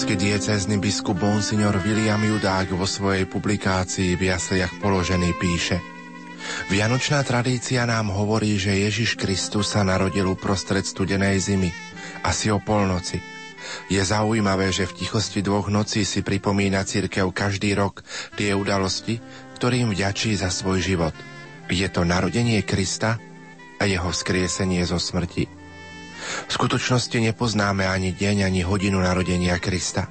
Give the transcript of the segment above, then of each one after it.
Nitrianský diecézny biskup Monsignor William Judák vo svojej publikácii v jasliach položený píše Vianočná tradícia nám hovorí, že Ježiš Kristus sa narodil uprostred studenej zimy, asi o polnoci. Je zaujímavé, že v tichosti dvoch nocí si pripomína církev každý rok tie udalosti, ktorým vďačí za svoj život. Je to narodenie Krista a jeho vzkriesenie zo smrti. V skutočnosti nepoznáme ani deň, ani hodinu narodenia Krista.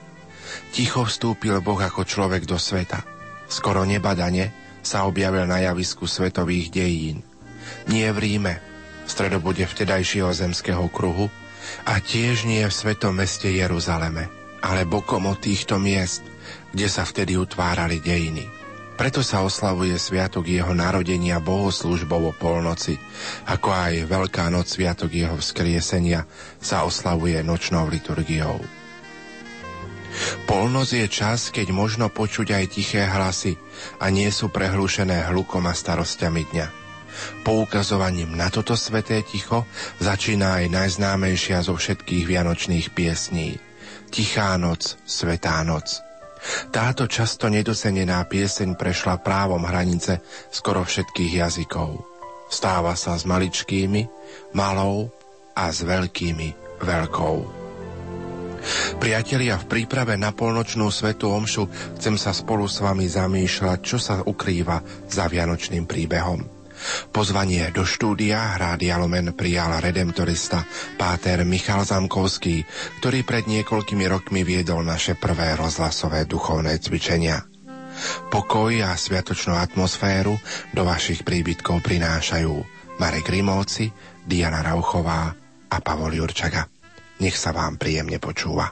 Ticho vstúpil Boh ako človek do sveta. Skoro nebadane sa objavil na javisku svetových dejín. Nie v Ríme, v stredobode vtedajšieho zemského kruhu, a tiež nie v svetom meste Jeruzaleme, ale bokom od týchto miest, kde sa vtedy utvárali dejiny. Preto sa oslavuje sviatok jeho narodenia bohoslužbou o polnoci, ako aj Veľká noc sviatok jeho vzkriesenia sa oslavuje nočnou liturgiou. Polnoc je čas, keď možno počuť aj tiché hlasy a nie sú prehlušené hlukom a starostiami dňa. Poukazovaním na toto sveté ticho začína aj najznámejšia zo všetkých vianočných piesní. Tichá noc, svetá noc – táto často nedocenená pieseň prešla právom hranice skoro všetkých jazykov. Stáva sa s maličkými, malou a s veľkými veľkou. Priatelia, v príprave na polnočnú svetu omšu chcem sa spolu s vami zamýšľať, čo sa ukrýva za vianočným príbehom. Pozvanie do štúdia Rádia Lumen prijal redemptorista Páter Michal Zamkovský, ktorý pred niekoľkými rokmi viedol naše prvé rozhlasové duchovné cvičenia. Pokoj a sviatočnú atmosféru do vašich príbytkov prinášajú Marek Rimovci, Diana Rauchová a Pavol Jurčaga. Nech sa vám príjemne počúva.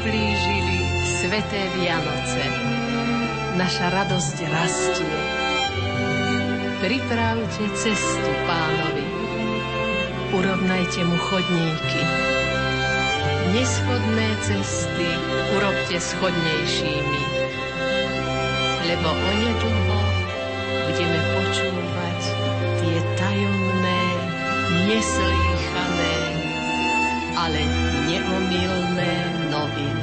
Priblížili sveté Vianoce. Naša radosť rastie. Pripravte cestu pánovi. Urovnajte mu chodníky. Neschodné cesty urobte schodnejšími. Lebo onedlho budeme počúvať tie tajomné, neslýchané, ale neomilné noviny.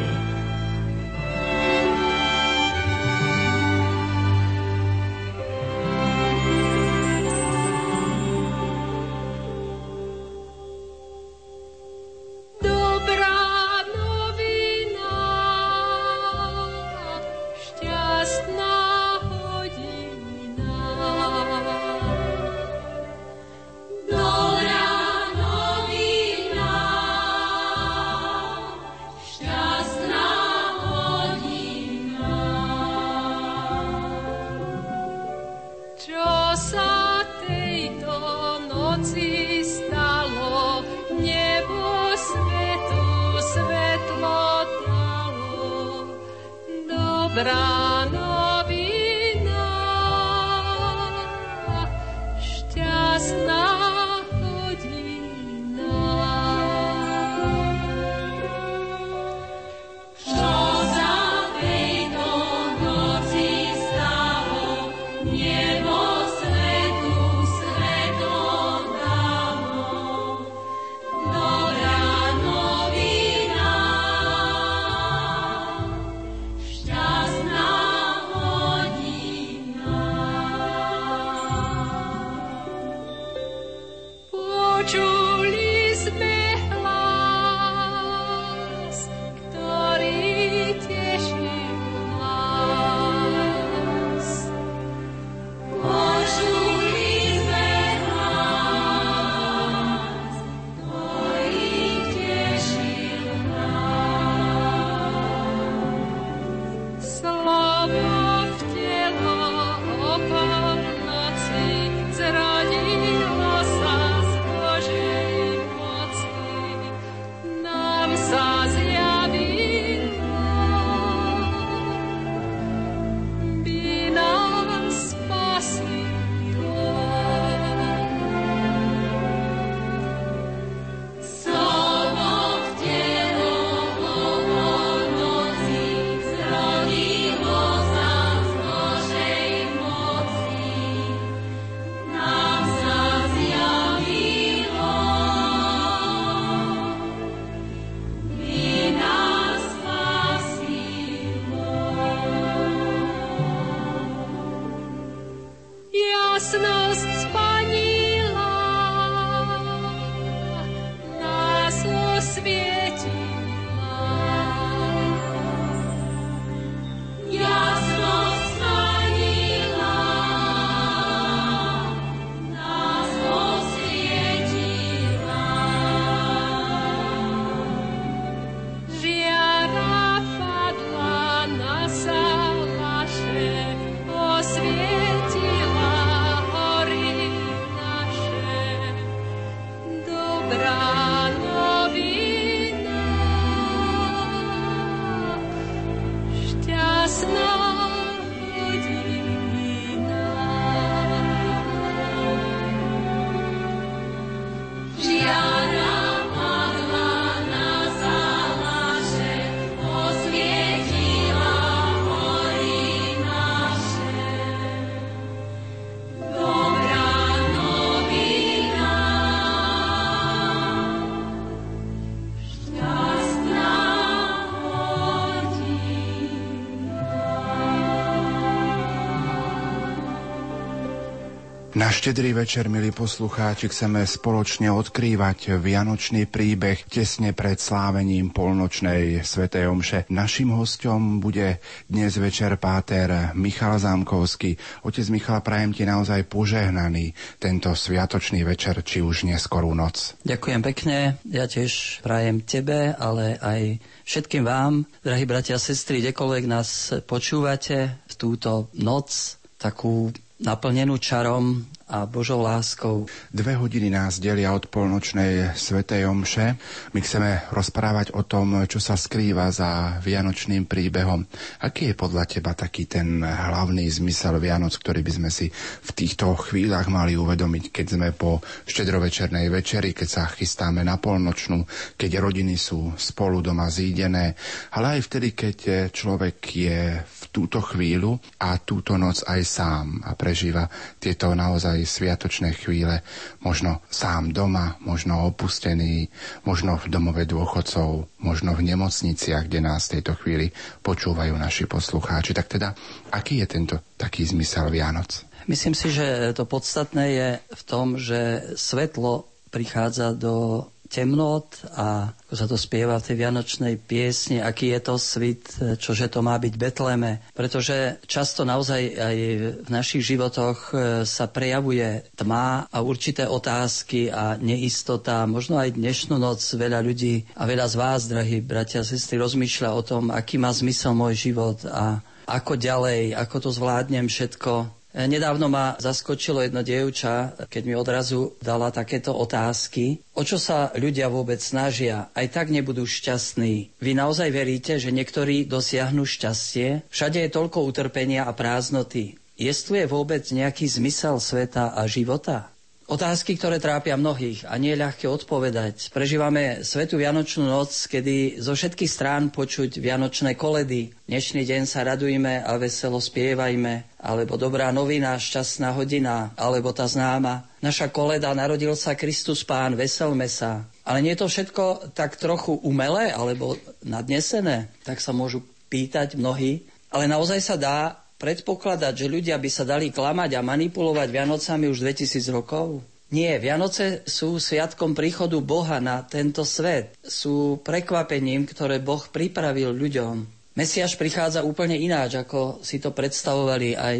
Na štedrý večer, milí poslucháči, chceme spoločne odkrývať Vianočný príbeh tesne pred slávením polnočnej svätej omše. Naším hostom bude dnes večer páter Michal Zámkovský. Otec Michal, prajem ti naozaj požehnaný tento sviatočný večer, či už neskorú noc. Ďakujem pekne, ja tiež prajem tebe, ale aj všetkým vám, drahí bratia a sestry, kdekoľvek nás počúvate v túto noc, takú naplnenú čarom a Božou láskou. Dve hodiny nás delia od polnočnej svetej omše. My chceme rozprávať o tom, čo sa skrýva za vianočným príbehom. Aký je podľa teba taký ten hlavný zmysel Vianoc, ktorý by sme si v týchto chvíľach mali uvedomiť, keď sme po štedrovečernej večeri, keď sa chystáme na polnočnú, keď rodiny sú spolu doma zídené, ale aj vtedy, keď človek je v túto chvíľu a túto noc aj sám a prežíva tieto naozaj aj sviatočné chvíle, možno sám doma, možno opustený, možno v domove dôchodcov, možno v nemocniciach, kde nás v tejto chvíli počúvajú naši poslucháči. Tak teda, aký je tento taký zmysel Vianoc? Myslím si, že to podstatné je v tom, že svetlo prichádza do temnot a ako sa to spieva v tej vianočnej piesni, aký je to svit, čože to má byť Betleme. Pretože často naozaj aj v našich životoch e, sa prejavuje tma a určité otázky a neistota. Možno aj dnešnú noc veľa ľudí a veľa z vás, drahí bratia a sestry, rozmýšľa o tom, aký má zmysel môj život a ako ďalej, ako to zvládnem všetko. Nedávno ma zaskočilo jedno dievča, keď mi odrazu dala takéto otázky. O čo sa ľudia vôbec snažia? Aj tak nebudú šťastní. Vy naozaj veríte, že niektorí dosiahnu šťastie? Všade je toľko utrpenia a prázdnoty. Jestuje vôbec nejaký zmysel sveta a života? Otázky, ktoré trápia mnohých a nie je ľahké odpovedať. Prežívame Svetu Vianočnú noc, kedy zo všetkých strán počuť Vianočné koledy. Dnešný deň sa radujme a veselo spievajme, alebo dobrá novina, šťastná hodina, alebo tá známa. Naša koleda, narodil sa Kristus Pán, veselme sa. Ale nie je to všetko tak trochu umelé alebo nadnesené, tak sa môžu pýtať mnohí. Ale naozaj sa dá predpokladať, že ľudia by sa dali klamať a manipulovať Vianocami už 2000 rokov? Nie, Vianoce sú sviatkom príchodu Boha na tento svet. Sú prekvapením, ktoré Boh pripravil ľuďom. Mesiaš prichádza úplne ináč, ako si to predstavovali aj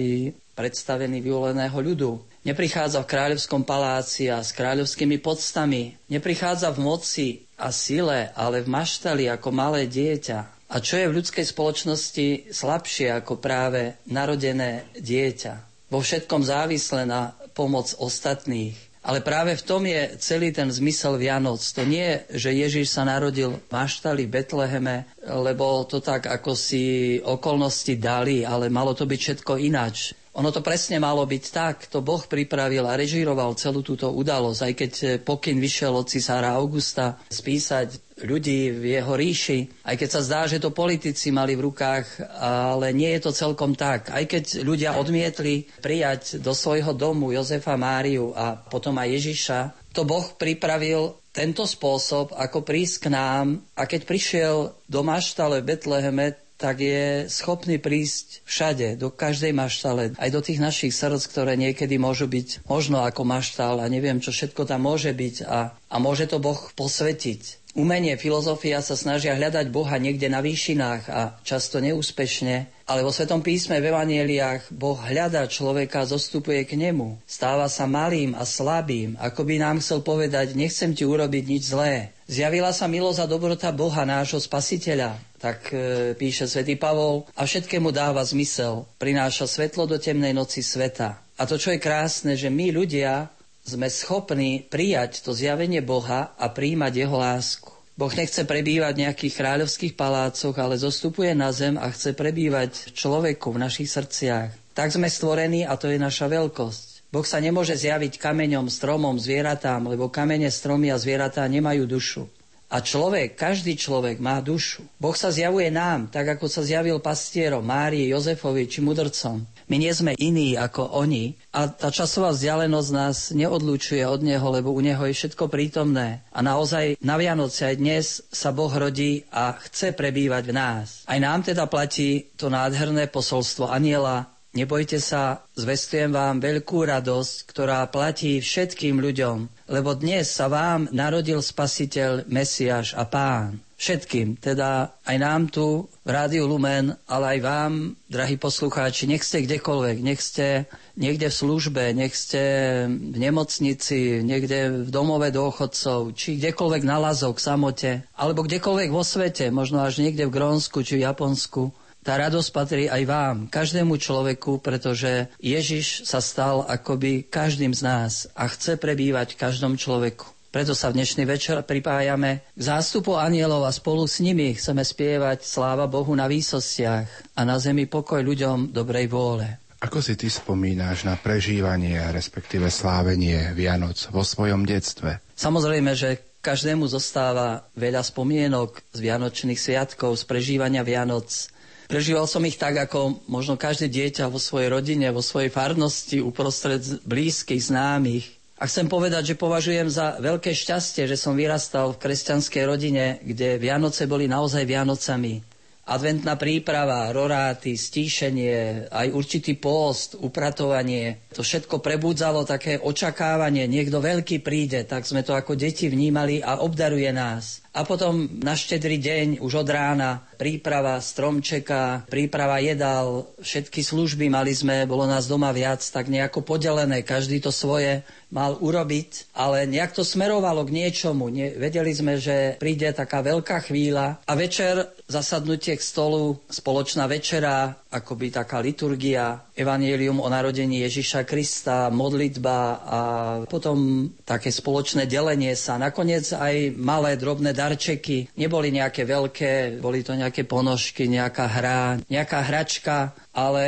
predstavení vyvoleného ľudu. Neprichádza v kráľovskom paláci a s kráľovskými podstami. Neprichádza v moci a sile, ale v maštali ako malé dieťa. A čo je v ľudskej spoločnosti slabšie ako práve narodené dieťa? Vo všetkom závisle na pomoc ostatných. Ale práve v tom je celý ten zmysel Vianoc. To nie je, že Ježiš sa narodil v maštali Betleheme, lebo to tak ako si okolnosti dali, ale malo to byť všetko ináč. Ono to presne malo byť tak, to Boh pripravil a režíroval celú túto udalosť, aj keď pokyn vyšiel od cisára Augusta spísať ľudí v jeho ríši, aj keď sa zdá, že to politici mali v rukách, ale nie je to celkom tak. Aj keď ľudia odmietli prijať do svojho domu Jozefa Máriu a potom aj Ježiša, to Boh pripravil tento spôsob, ako prísť k nám. A keď prišiel do maštale v Betleheme, tak je schopný prísť všade, do každej maštale, aj do tých našich srdc, ktoré niekedy môžu byť možno ako maštal a neviem, čo všetko tam môže byť a, a môže to Boh posvetiť. Umenie, filozofia sa snažia hľadať Boha niekde na výšinách a často neúspešne, ale vo Svetom písme v Evanieliách Boh hľadá človeka, zostupuje k nemu. Stáva sa malým a slabým, ako by nám chcel povedať, nechcem ti urobiť nič zlé. Zjavila sa milosť a dobrota Boha, nášho spasiteľa. Tak e, píše svätý Pavol a všetkému dáva zmysel. Prináša svetlo do temnej noci sveta. A to, čo je krásne, že my ľudia sme schopní prijať to zjavenie Boha a príjmať jeho lásku. Boh nechce prebývať v nejakých kráľovských palácoch, ale zostupuje na zem a chce prebývať človeku v našich srdciach. Tak sme stvorení a to je naša veľkosť. Boh sa nemôže zjaviť kameňom, stromom, zvieratám, lebo kamene, stromy a zvieratá nemajú dušu. A človek, každý človek má dušu. Boh sa zjavuje nám, tak ako sa zjavil pastierom, Márii, Jozefovi či mudrcom. My nie sme iní ako oni a tá časová vzdialenosť nás neodlúčuje od Neho, lebo u Neho je všetko prítomné. A naozaj na Vianoce aj dnes sa Boh rodí a chce prebývať v nás. Aj nám teda platí to nádherné posolstvo aniela Nebojte sa, zvestujem vám veľkú radosť, ktorá platí všetkým ľuďom, lebo dnes sa vám narodil Spasiteľ, Mesiáš a Pán. Všetkým, teda aj nám tu v Rádiu Lumen, ale aj vám, drahí poslucháči, nech ste kdekoľvek, nech ste niekde v službe, nech ste v nemocnici, niekde v domove dôchodcov, či kdekoľvek na lazok, samote, alebo kdekoľvek vo svete, možno až niekde v Grónsku či v Japonsku. Tá radosť patrí aj vám, každému človeku, pretože Ježiš sa stal akoby každým z nás a chce prebývať v každom človeku. Preto sa v dnešný večer pripájame k zástupu anielov a spolu s nimi chceme spievať sláva Bohu na výsostiach a na zemi pokoj ľuďom dobrej vôle. Ako si ty spomínáš na prežívanie, respektíve slávenie Vianoc vo svojom detstve? Samozrejme, že každému zostáva veľa spomienok z Vianočných sviatkov, z prežívania Vianoc, Prežíval som ich tak, ako možno každé dieťa vo svojej rodine, vo svojej farnosti, uprostred blízkych, známych. A chcem povedať, že považujem za veľké šťastie, že som vyrastal v kresťanskej rodine, kde Vianoce boli naozaj Vianocami. Adventná príprava, roráty, stíšenie, aj určitý post, upratovanie. To všetko prebudzalo také očakávanie, niekto veľký príde, tak sme to ako deti vnímali a obdaruje nás. A potom na štedrý deň už od rána príprava stromčeka, príprava jedál, všetky služby mali sme, bolo nás doma viac, tak nejako podelené, každý to svoje mal urobiť, ale nejak to smerovalo k niečomu. Nie, vedeli sme, že príde taká veľká chvíľa a večer zasadnutie k stolu, spoločná večera, akoby taká liturgia, evanielium o narodení Ježiša Krista, modlitba a potom také spoločné delenie sa. Nakoniec aj malé drobné darčeky. Neboli nejaké veľké, boli to nejaké ponožky, nejaká hra, nejaká hračka, ale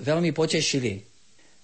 veľmi potešili.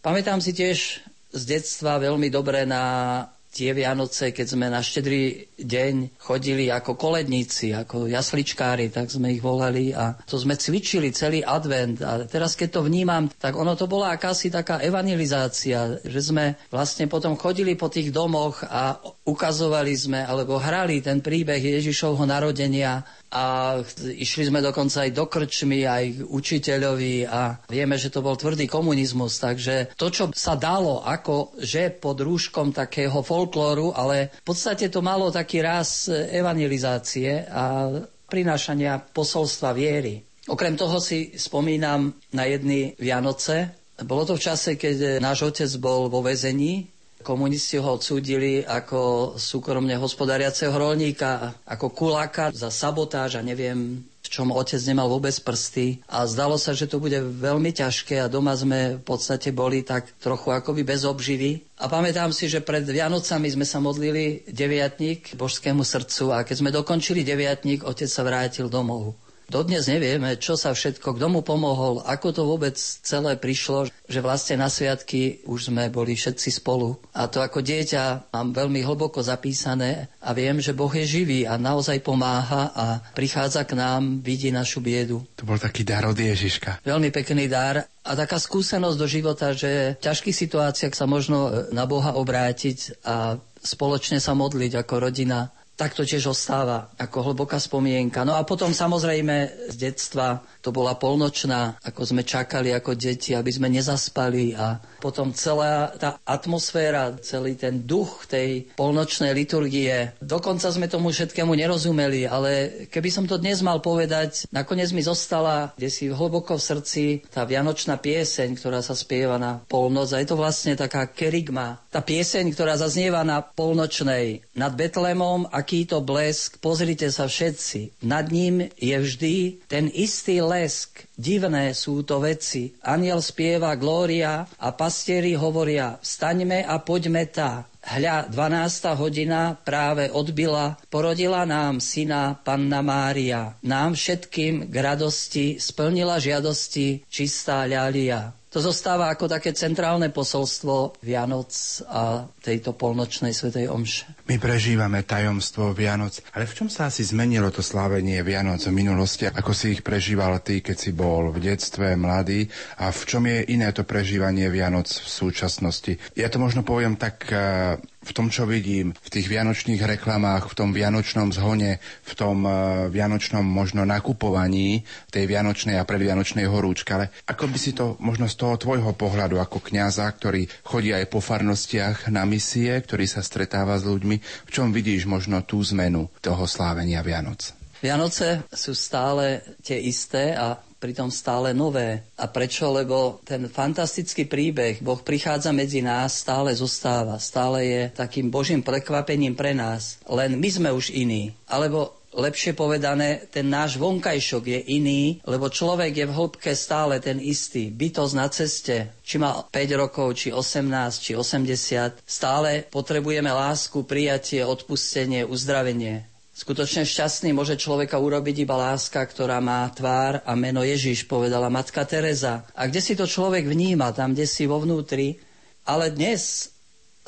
Pamätám si tiež z detstva veľmi dobre na tie Vianoce, keď sme na štedrý deň chodili ako koledníci, ako jasličkári, tak sme ich volali a to sme cvičili celý advent. A teraz keď to vnímam, tak ono to bola akási taká evangelizácia, že sme vlastne potom chodili po tých domoch a ukazovali sme alebo hrali ten príbeh Ježišovho narodenia a išli sme dokonca aj do krčmy, aj učiteľovi a vieme, že to bol tvrdý komunizmus, takže to, čo sa dalo ako že pod rúškom takého folklóru, ale v podstate to malo taký raz evangelizácie a prinášania posolstva viery. Okrem toho si spomínam na jedny Vianoce. Bolo to v čase, keď náš otec bol vo väzení Komunisti ho odsúdili ako súkromne hospodariaceho rolníka, ako kuláka za sabotáž a neviem, v čom otec nemal vôbec prsty a zdalo sa, že to bude veľmi ťažké a doma sme v podstate boli tak trochu akoby bez obživy. A pamätám si, že pred Vianocami sme sa modlili deviatník božskému srdcu a keď sme dokončili deviatník, otec sa vrátil domov. Dodnes nevieme, čo sa všetko, kto mu pomohol, ako to vôbec celé prišlo, že vlastne na sviatky už sme boli všetci spolu. A to ako dieťa mám veľmi hlboko zapísané a viem, že Boh je živý a naozaj pomáha a prichádza k nám, vidí našu biedu. To bol taký dar od Ježiška. Veľmi pekný dar a taká skúsenosť do života, že v ťažkých situáciách sa možno na Boha obrátiť a spoločne sa modliť ako rodina tak to tiež ostáva ako hlboká spomienka. No a potom samozrejme z detstva to bola polnočná, ako sme čakali ako deti, aby sme nezaspali a potom celá tá atmosféra, celý ten duch tej polnočnej liturgie. Dokonca sme tomu všetkému nerozumeli, ale keby som to dnes mal povedať, nakoniec mi zostala kde si hlboko v srdci tá vianočná pieseň, ktorá sa spieva na polnoc a je to vlastne taká kerigma. Tá pieseň, ktorá zaznieva na polnočnej nad Betlemom aký to blesk, pozrite sa všetci. Nad ním je vždy ten istý lesk. Divné sú to veci. Aniel spieva glória a pastieri hovoria, vstaňme a poďme tá. Hľa, 12. hodina práve odbila, porodila nám syna Panna Mária. Nám všetkým k radosti splnila žiadosti čistá ľalia. To zostáva ako také centrálne posolstvo Vianoc a tejto polnočnej svetej omše. My prežívame tajomstvo Vianoc, ale v čom sa asi zmenilo to slávenie Vianoc v minulosti, ako si ich prežíval ty, keď si bol v detstve, mladý a v čom je iné to prežívanie Vianoc v súčasnosti? Ja to možno poviem tak eh, v tom, čo vidím, v tých vianočných reklamách, v tom vianočnom zhone, v tom uh, vianočnom možno nakupovaní tej vianočnej a predvianočnej horúčky. Ale ako by si to možno z toho tvojho pohľadu ako kňaza, ktorý chodí aj po farnostiach na misie, ktorý sa stretáva s ľuďmi, v čom vidíš možno tú zmenu toho slávenia Vianoc? Vianoce sú stále tie isté a pritom stále nové. A prečo? Lebo ten fantastický príbeh, Boh prichádza medzi nás, stále zostáva, stále je takým Božím prekvapením pre nás. Len my sme už iní. Alebo lepšie povedané, ten náš vonkajšok je iný, lebo človek je v hĺbke stále ten istý. Bytosť na ceste, či má 5 rokov, či 18, či 80, stále potrebujeme lásku, prijatie, odpustenie, uzdravenie. Skutočne šťastný môže človeka urobiť iba láska, ktorá má tvár a meno Ježiš, povedala matka Teresa. A kde si to človek vníma, tam, kde si vo vnútri. Ale dnes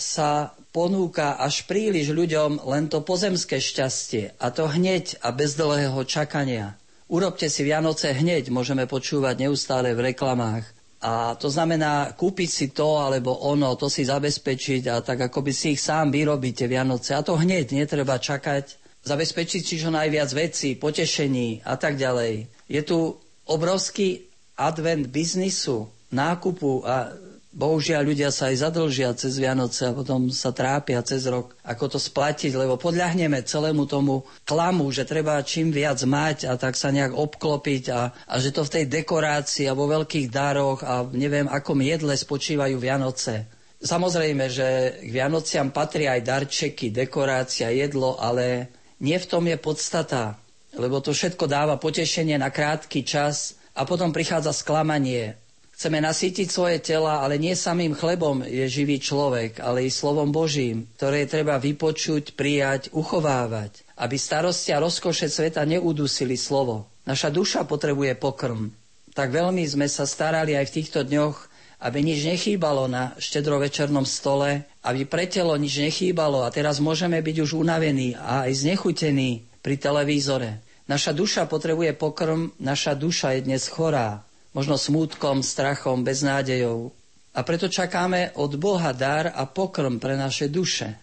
sa ponúka až príliš ľuďom len to pozemské šťastie. A to hneď a bez dlhého čakania. Urobte si Vianoce hneď, môžeme počúvať neustále v reklamách. A to znamená kúpiť si to alebo ono, to si zabezpečiť a tak ako by si ich sám vyrobíte Vianoce. A to hneď, netreba čakať zabezpečiť si čo najviac vecí, potešení a tak ďalej. Je tu obrovský advent biznisu, nákupu a bohužiaľ ľudia sa aj zadlžia cez Vianoce a potom sa trápia cez rok, ako to splatiť, lebo podľahneme celému tomu klamu, že treba čím viac mať a tak sa nejak obklopiť a, a že to v tej dekorácii a vo veľkých daroch a neviem akom jedle spočívajú Vianoce. Samozrejme, že k Vianociam patria aj darčeky, dekorácia, jedlo, ale nie v tom je podstata, lebo to všetko dáva potešenie na krátky čas a potom prichádza sklamanie. Chceme nasýtiť svoje tela, ale nie samým chlebom je živý človek, ale i slovom Božím, ktoré treba vypočuť, prijať, uchovávať, aby starosti a rozkoše sveta neudusili slovo. Naša duša potrebuje pokrm. Tak veľmi sme sa starali aj v týchto dňoch aby nič nechýbalo na štedrovečernom stole, aby pre telo nič nechýbalo a teraz môžeme byť už unavení a aj znechutení pri televízore. Naša duša potrebuje pokrm, naša duša je dnes chorá, možno smútkom, strachom, beznádejou. A preto čakáme od Boha dar a pokrm pre naše duše.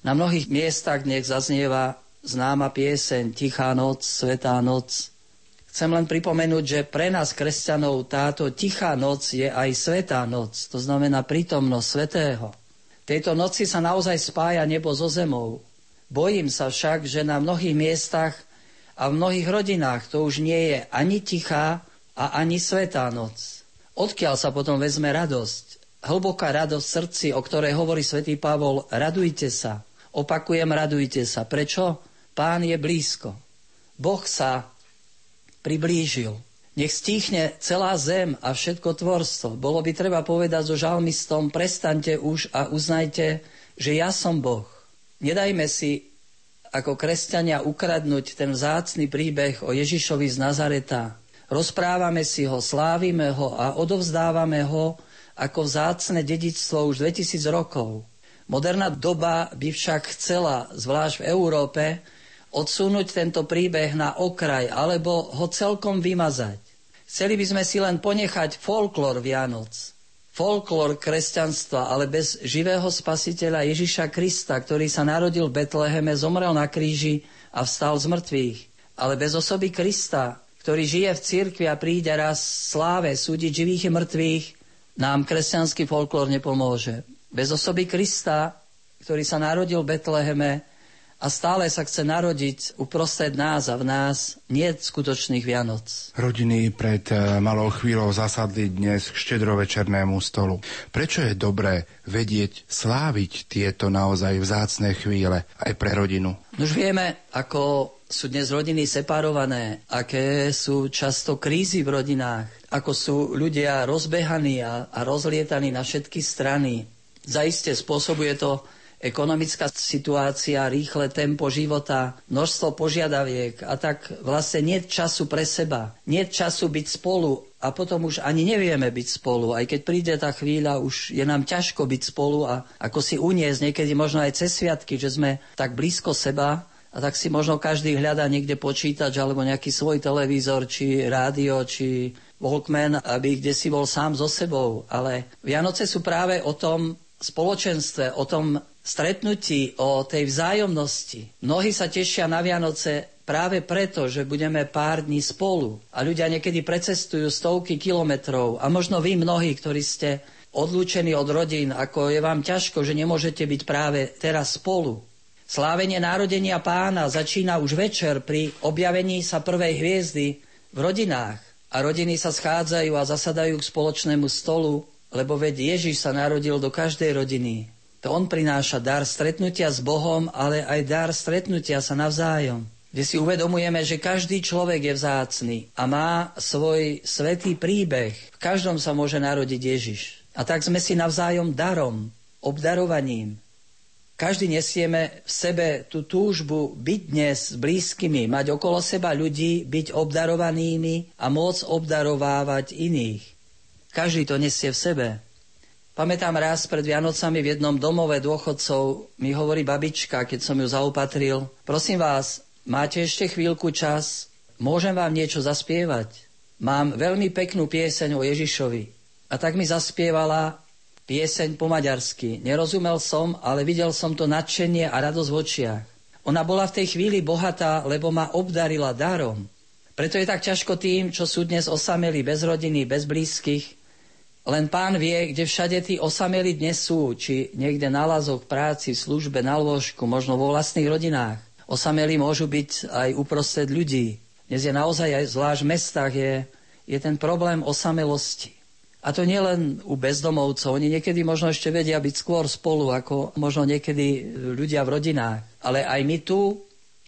Na mnohých miestach dnes zaznieva známa pieseň Tichá noc, Svetá noc, Chcem len pripomenúť, že pre nás, kresťanov, táto tichá noc je aj svetá noc, to znamená prítomnosť svetého. Tejto noci sa naozaj spája nebo so zemou. Bojím sa však, že na mnohých miestach a v mnohých rodinách to už nie je ani tichá a ani svetá noc. Odkiaľ sa potom vezme radosť? Hlboká radosť v srdci, o ktorej hovorí svätý Pavol, radujte sa. Opakujem, radujte sa. Prečo? Pán je blízko. Boh sa priblížil. Nech stíchne celá zem a všetko tvorstvo. Bolo by treba povedať so žalmistom, prestante už a uznajte, že ja som Boh. Nedajme si ako kresťania ukradnúť ten vzácný príbeh o Ježišovi z Nazareta. Rozprávame si ho, slávime ho a odovzdávame ho ako vzácne dedictvo už 2000 rokov. Moderná doba by však chcela, zvlášť v Európe, odsunúť tento príbeh na okraj alebo ho celkom vymazať. Chceli by sme si len ponechať folklór Vianoc, folklór kresťanstva, ale bez živého spasiteľa Ježiša Krista, ktorý sa narodil v Betleheme, zomrel na kríži a vstal z mŕtvych. Ale bez osoby Krista, ktorý žije v cirkvi a príde raz sláve súdiť živých i mŕtvych, nám kresťanský folklór nepomôže. Bez osoby Krista, ktorý sa narodil v Betleheme, a stále sa chce narodiť uprostred nás a v nás nie skutočných Vianoc. Rodiny pred eh, malou chvíľou zasadli dnes k štedrovečernému stolu. Prečo je dobré vedieť sláviť tieto naozaj vzácné chvíle aj pre rodinu? Už vieme, ako sú dnes rodiny separované, aké sú často krízy v rodinách, ako sú ľudia rozbehaní a, a rozlietaní na všetky strany. Zaiste spôsobuje to ekonomická situácia, rýchle tempo života, množstvo požiadaviek a tak vlastne nie času pre seba, nie času byť spolu a potom už ani nevieme byť spolu. Aj keď príde tá chvíľa, už je nám ťažko byť spolu a ako si uniesť niekedy možno aj cez sviatky, že sme tak blízko seba a tak si možno každý hľadá niekde počítač alebo nejaký svoj televízor, či rádio, či Walkman, aby kde si bol sám so sebou. Ale Vianoce sú práve o tom spoločenstve, o tom stretnutí, o tej vzájomnosti. Mnohí sa tešia na Vianoce práve preto, že budeme pár dní spolu a ľudia niekedy precestujú stovky kilometrov a možno vy mnohí, ktorí ste odlúčení od rodín, ako je vám ťažko, že nemôžete byť práve teraz spolu. Slávenie národenia pána začína už večer pri objavení sa prvej hviezdy v rodinách a rodiny sa schádzajú a zasadajú k spoločnému stolu, lebo veď Ježiš sa narodil do každej rodiny. To on prináša dar stretnutia s Bohom, ale aj dar stretnutia sa navzájom kde si uvedomujeme, že každý človek je vzácný a má svoj svetý príbeh. V každom sa môže narodiť Ježiš. A tak sme si navzájom darom, obdarovaním. Každý nesieme v sebe tú túžbu byť dnes s blízkymi, mať okolo seba ľudí, byť obdarovanými a môcť obdarovávať iných. Každý to nesie v sebe. Pamätám raz pred Vianocami v jednom domove dôchodcov mi hovorí babička, keď som ju zaopatril, prosím vás, Máte ešte chvíľku čas? Môžem vám niečo zaspievať? Mám veľmi peknú pieseň o Ježišovi. A tak mi zaspievala pieseň po maďarsky. Nerozumel som, ale videl som to nadšenie a radosť v očiach. Ona bola v tej chvíli bohatá, lebo ma obdarila darom. Preto je tak ťažko tým, čo sú dnes osameli bez rodiny, bez blízkych. Len pán vie, kde všade tí osameli dnes sú, či niekde na lazoch, práci, službe, na lôžku, možno vo vlastných rodinách. Osamelí môžu byť aj uprostred ľudí. Dnes je naozaj aj zvlášť v mestách je, je ten problém osamelosti. A to nielen u bezdomovcov, oni niekedy možno ešte vedia byť skôr spolu, ako možno niekedy ľudia v rodinách. Ale aj my tu,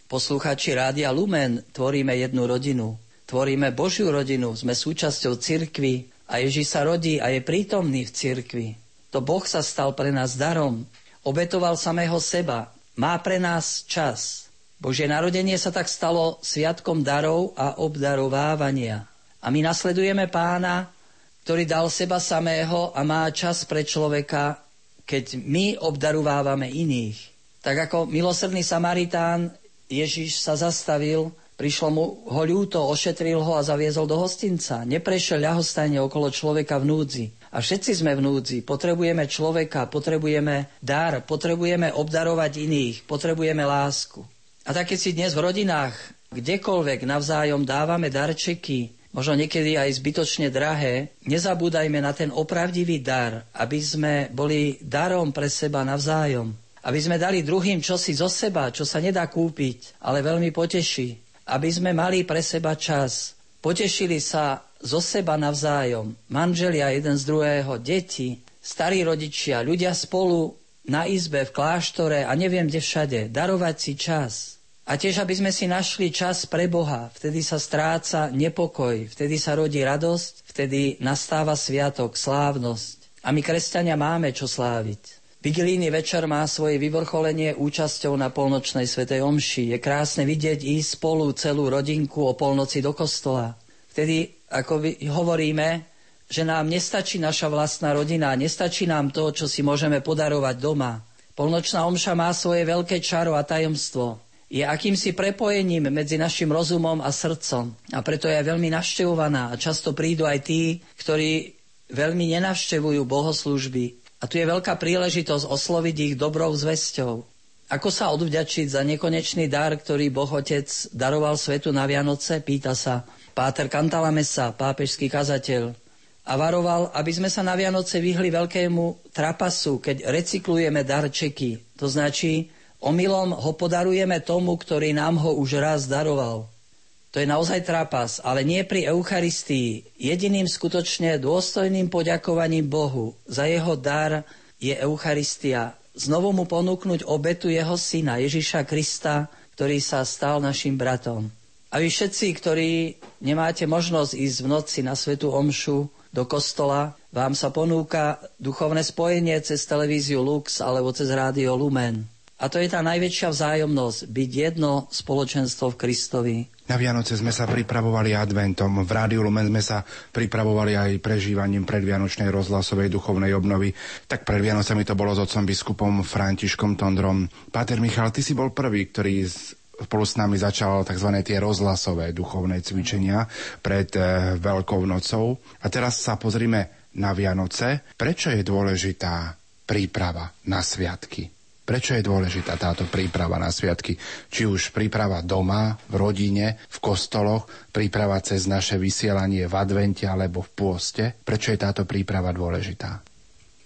posluchači Rádia Lumen, tvoríme jednu rodinu. Tvoríme Božiu rodinu, sme súčasťou cirkvy a Ježíš sa rodí a je prítomný v cirkvi. To Boh sa stal pre nás darom. Obetoval samého seba. Má pre nás čas. Božie narodenie sa tak stalo sviatkom darov a obdarovávania. A my nasledujeme pána, ktorý dal seba samého a má čas pre človeka, keď my obdarovávame iných. Tak ako milosrdný Samaritán, Ježiš sa zastavil, prišlo mu ho ľúto, ošetril ho a zaviezol do hostinca. Neprešiel ľahostajne okolo človeka v núdzi. A všetci sme v núdzi. Potrebujeme človeka, potrebujeme dar, potrebujeme obdarovať iných, potrebujeme lásku. A tak keď si dnes v rodinách kdekoľvek navzájom dávame darčeky, možno niekedy aj zbytočne drahé, nezabúdajme na ten opravdivý dar, aby sme boli darom pre seba navzájom. Aby sme dali druhým čosi zo seba, čo sa nedá kúpiť, ale veľmi poteší. Aby sme mali pre seba čas. Potešili sa zo seba navzájom. Manželia jeden z druhého, deti, starí rodičia, ľudia spolu na izbe, v kláštore a neviem kde všade. Darovať si čas. A tiež, aby sme si našli čas pre Boha, vtedy sa stráca nepokoj, vtedy sa rodí radosť, vtedy nastáva sviatok, slávnosť. A my, kresťania, máme čo sláviť. Vigilíny večer má svoje vyvrcholenie účasťou na polnočnej svetej omši. Je krásne vidieť ísť spolu celú rodinku o polnoci do kostola. Vtedy, ako hovoríme, že nám nestačí naša vlastná rodina, nestačí nám to, čo si môžeme podarovať doma. Polnočná omša má svoje veľké čaro a tajomstvo je akýmsi prepojením medzi našim rozumom a srdcom. A preto je veľmi navštevovaná a často prídu aj tí, ktorí veľmi nenavštevujú bohoslužby. A tu je veľká príležitosť osloviť ich dobrou zväzťou. Ako sa odvďačiť za nekonečný dar, ktorý Boh Otec daroval svetu na Vianoce, pýta sa Páter Cantalamessa, pápežský kazateľ. A varoval, aby sme sa na Vianoce vyhli veľkému trapasu, keď recyklujeme darčeky. To značí, Omylom ho podarujeme tomu, ktorý nám ho už raz daroval. To je naozaj trapas, ale nie pri Eucharistii. Jediným skutočne dôstojným poďakovaním Bohu za jeho dar je Eucharistia. Znovu mu ponúknuť obetu jeho syna Ježiša Krista, ktorý sa stal našim bratom. A vy všetci, ktorí nemáte možnosť ísť v noci na Svetu Omšu do kostola, vám sa ponúka duchovné spojenie cez televíziu Lux alebo cez rádio Lumen. A to je tá najväčšia vzájomnosť, byť jedno spoločenstvo v Kristovi. Na Vianoce sme sa pripravovali adventom, v Rádiu Lumen sme sa pripravovali aj prežívaním predvianočnej rozhlasovej duchovnej obnovy. Tak pred Vianocami to bolo s otcom biskupom Františkom Tondrom. Páter Michal, ty si bol prvý, ktorý spolu s nami začal tzv. tie rozhlasové duchovné cvičenia pred e, Veľkou nocou. A teraz sa pozrime na Vianoce. Prečo je dôležitá príprava na sviatky? Prečo je dôležitá táto príprava na sviatky? Či už príprava doma, v rodine, v kostoloch, príprava cez naše vysielanie v advente alebo v pôste? Prečo je táto príprava dôležitá?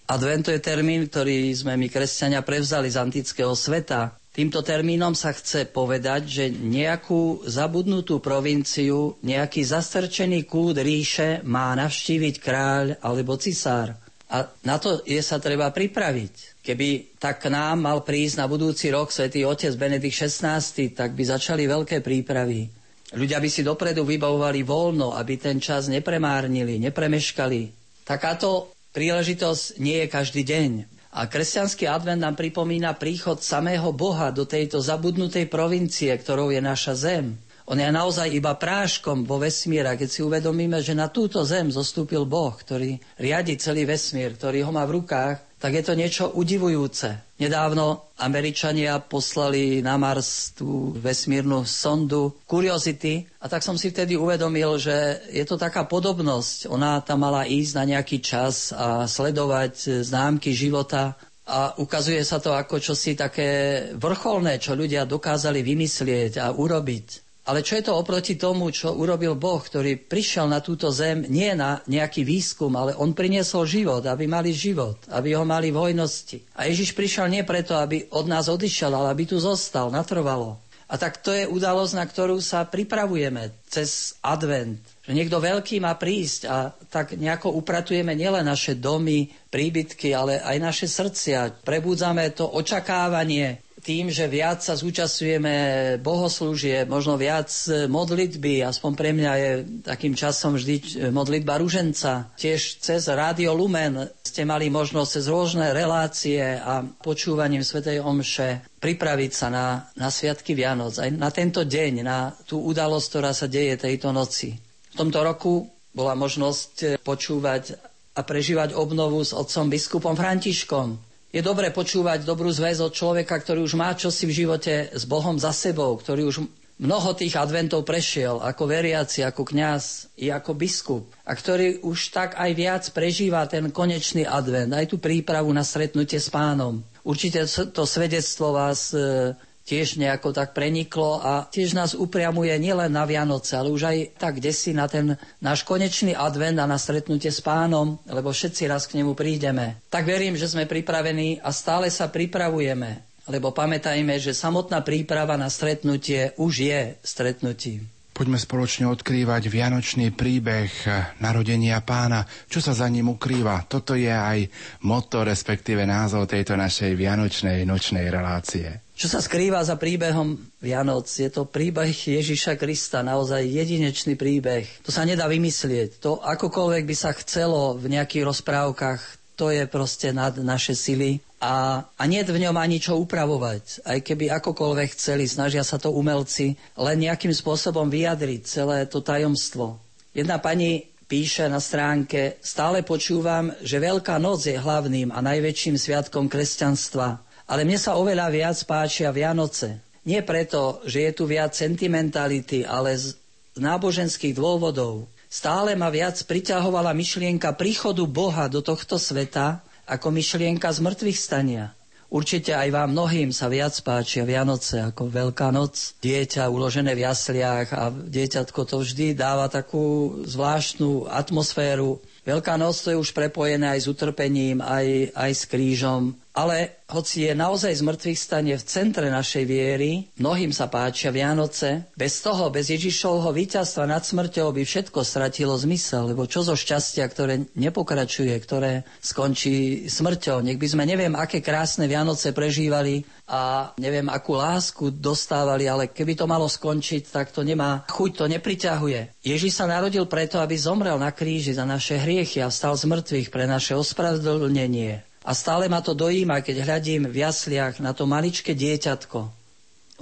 Advent to je termín, ktorý sme my kresťania prevzali z antického sveta. Týmto termínom sa chce povedať, že nejakú zabudnutú provinciu, nejaký zastrčený kút ríše má navštíviť kráľ alebo cisár. A na to je sa treba pripraviť. Keby tak k nám mal prísť na budúci rok svätý otec Benedikt XVI, tak by začali veľké prípravy. Ľudia by si dopredu vybavovali voľno, aby ten čas nepremárnili, nepremeškali. Takáto príležitosť nie je každý deň. A kresťanský advent nám pripomína príchod samého Boha do tejto zabudnutej provincie, ktorou je naša zem. On je naozaj iba práškom vo vesmíra, keď si uvedomíme, že na túto zem zostúpil Boh, ktorý riadi celý vesmír, ktorý ho má v rukách tak je to niečo udivujúce. Nedávno Američania poslali na Mars tú vesmírnu sondu Curiosity a tak som si vtedy uvedomil, že je to taká podobnosť. Ona tam mala ísť na nejaký čas a sledovať známky života a ukazuje sa to ako čosi také vrcholné, čo ľudia dokázali vymyslieť a urobiť. Ale čo je to oproti tomu, čo urobil Boh, ktorý prišiel na túto zem nie na nejaký výskum, ale on priniesol život, aby mali život, aby ho mali v hojnosti. A Ježiš prišiel nie preto, aby od nás odišiel, ale aby tu zostal, natrvalo. A tak to je udalosť, na ktorú sa pripravujeme cez advent. Že niekto veľký má prísť a tak nejako upratujeme nielen naše domy, príbytky, ale aj naše srdcia. Prebúdzame to očakávanie tým, že viac sa zúčastňujeme bohoslúžie, možno viac e, modlitby, aspoň pre mňa je takým časom vždy e, modlitba ruženca. Tiež cez Rádio Lumen ste mali možnosť cez rôzne relácie a počúvaním Svetej Omše pripraviť sa na, na Sviatky Vianoc, aj na tento deň, na tú udalosť, ktorá sa deje tejto noci. V tomto roku bola možnosť e, počúvať a prežívať obnovu s otcom biskupom Františkom, je dobre počúvať dobrú zväz od človeka, ktorý už má čosi v živote s Bohom za sebou, ktorý už mnoho tých adventov prešiel ako veriaci, ako kňaz i ako biskup a ktorý už tak aj viac prežíva ten konečný advent, aj tú prípravu na stretnutie s pánom. Určite to svedectvo vás e, tiež nejako tak preniklo a tiež nás upriamuje nielen na Vianoce, ale už aj tak desi na ten náš konečný advent a na stretnutie s pánom, lebo všetci raz k nemu prídeme. Tak verím, že sme pripravení a stále sa pripravujeme, lebo pamätajme, že samotná príprava na stretnutie už je stretnutím. Poďme spoločne odkrývať vianočný príbeh narodenia pána. Čo sa za ním ukrýva? Toto je aj motto, respektíve názov tejto našej vianočnej nočnej relácie. Čo sa skrýva za príbehom Vianoc? Je to príbeh Ježiša Krista, naozaj jedinečný príbeh. To sa nedá vymyslieť. To akokoľvek by sa chcelo v nejakých rozprávkach, to je proste nad naše sily. A, a nie v ňom ani čo upravovať. Aj keby akokoľvek chceli, snažia sa to umelci len nejakým spôsobom vyjadriť celé to tajomstvo. Jedna pani píše na stránke, stále počúvam, že Veľká noc je hlavným a najväčším sviatkom kresťanstva ale mne sa oveľa viac páčia Vianoce. Nie preto, že je tu viac sentimentality, ale z náboženských dôvodov. Stále ma viac priťahovala myšlienka príchodu Boha do tohto sveta ako myšlienka z mŕtvych stania. Určite aj vám mnohým sa viac páčia Vianoce ako Veľká noc. Dieťa uložené v jasliach a dieťatko to vždy dáva takú zvláštnu atmosféru. Veľká noc to je už prepojené aj s utrpením, aj, aj s krížom. Ale hoci je naozaj zmrtvých stane v centre našej viery, mnohým sa páčia Vianoce, bez toho, bez Ježišovho víťazstva nad smrťou by všetko stratilo zmysel, lebo čo zo šťastia, ktoré nepokračuje, ktoré skončí smrťou. Nech by sme neviem, aké krásne Vianoce prežívali a neviem, akú lásku dostávali, ale keby to malo skončiť, tak to nemá chuť, to nepriťahuje. Ježiš sa narodil preto, aby zomrel na kríži za naše hriechy a stal z mŕtvych pre naše ospravedlnenie. A stále ma to dojíma, keď hľadím v jasliach na to maličké dieťatko.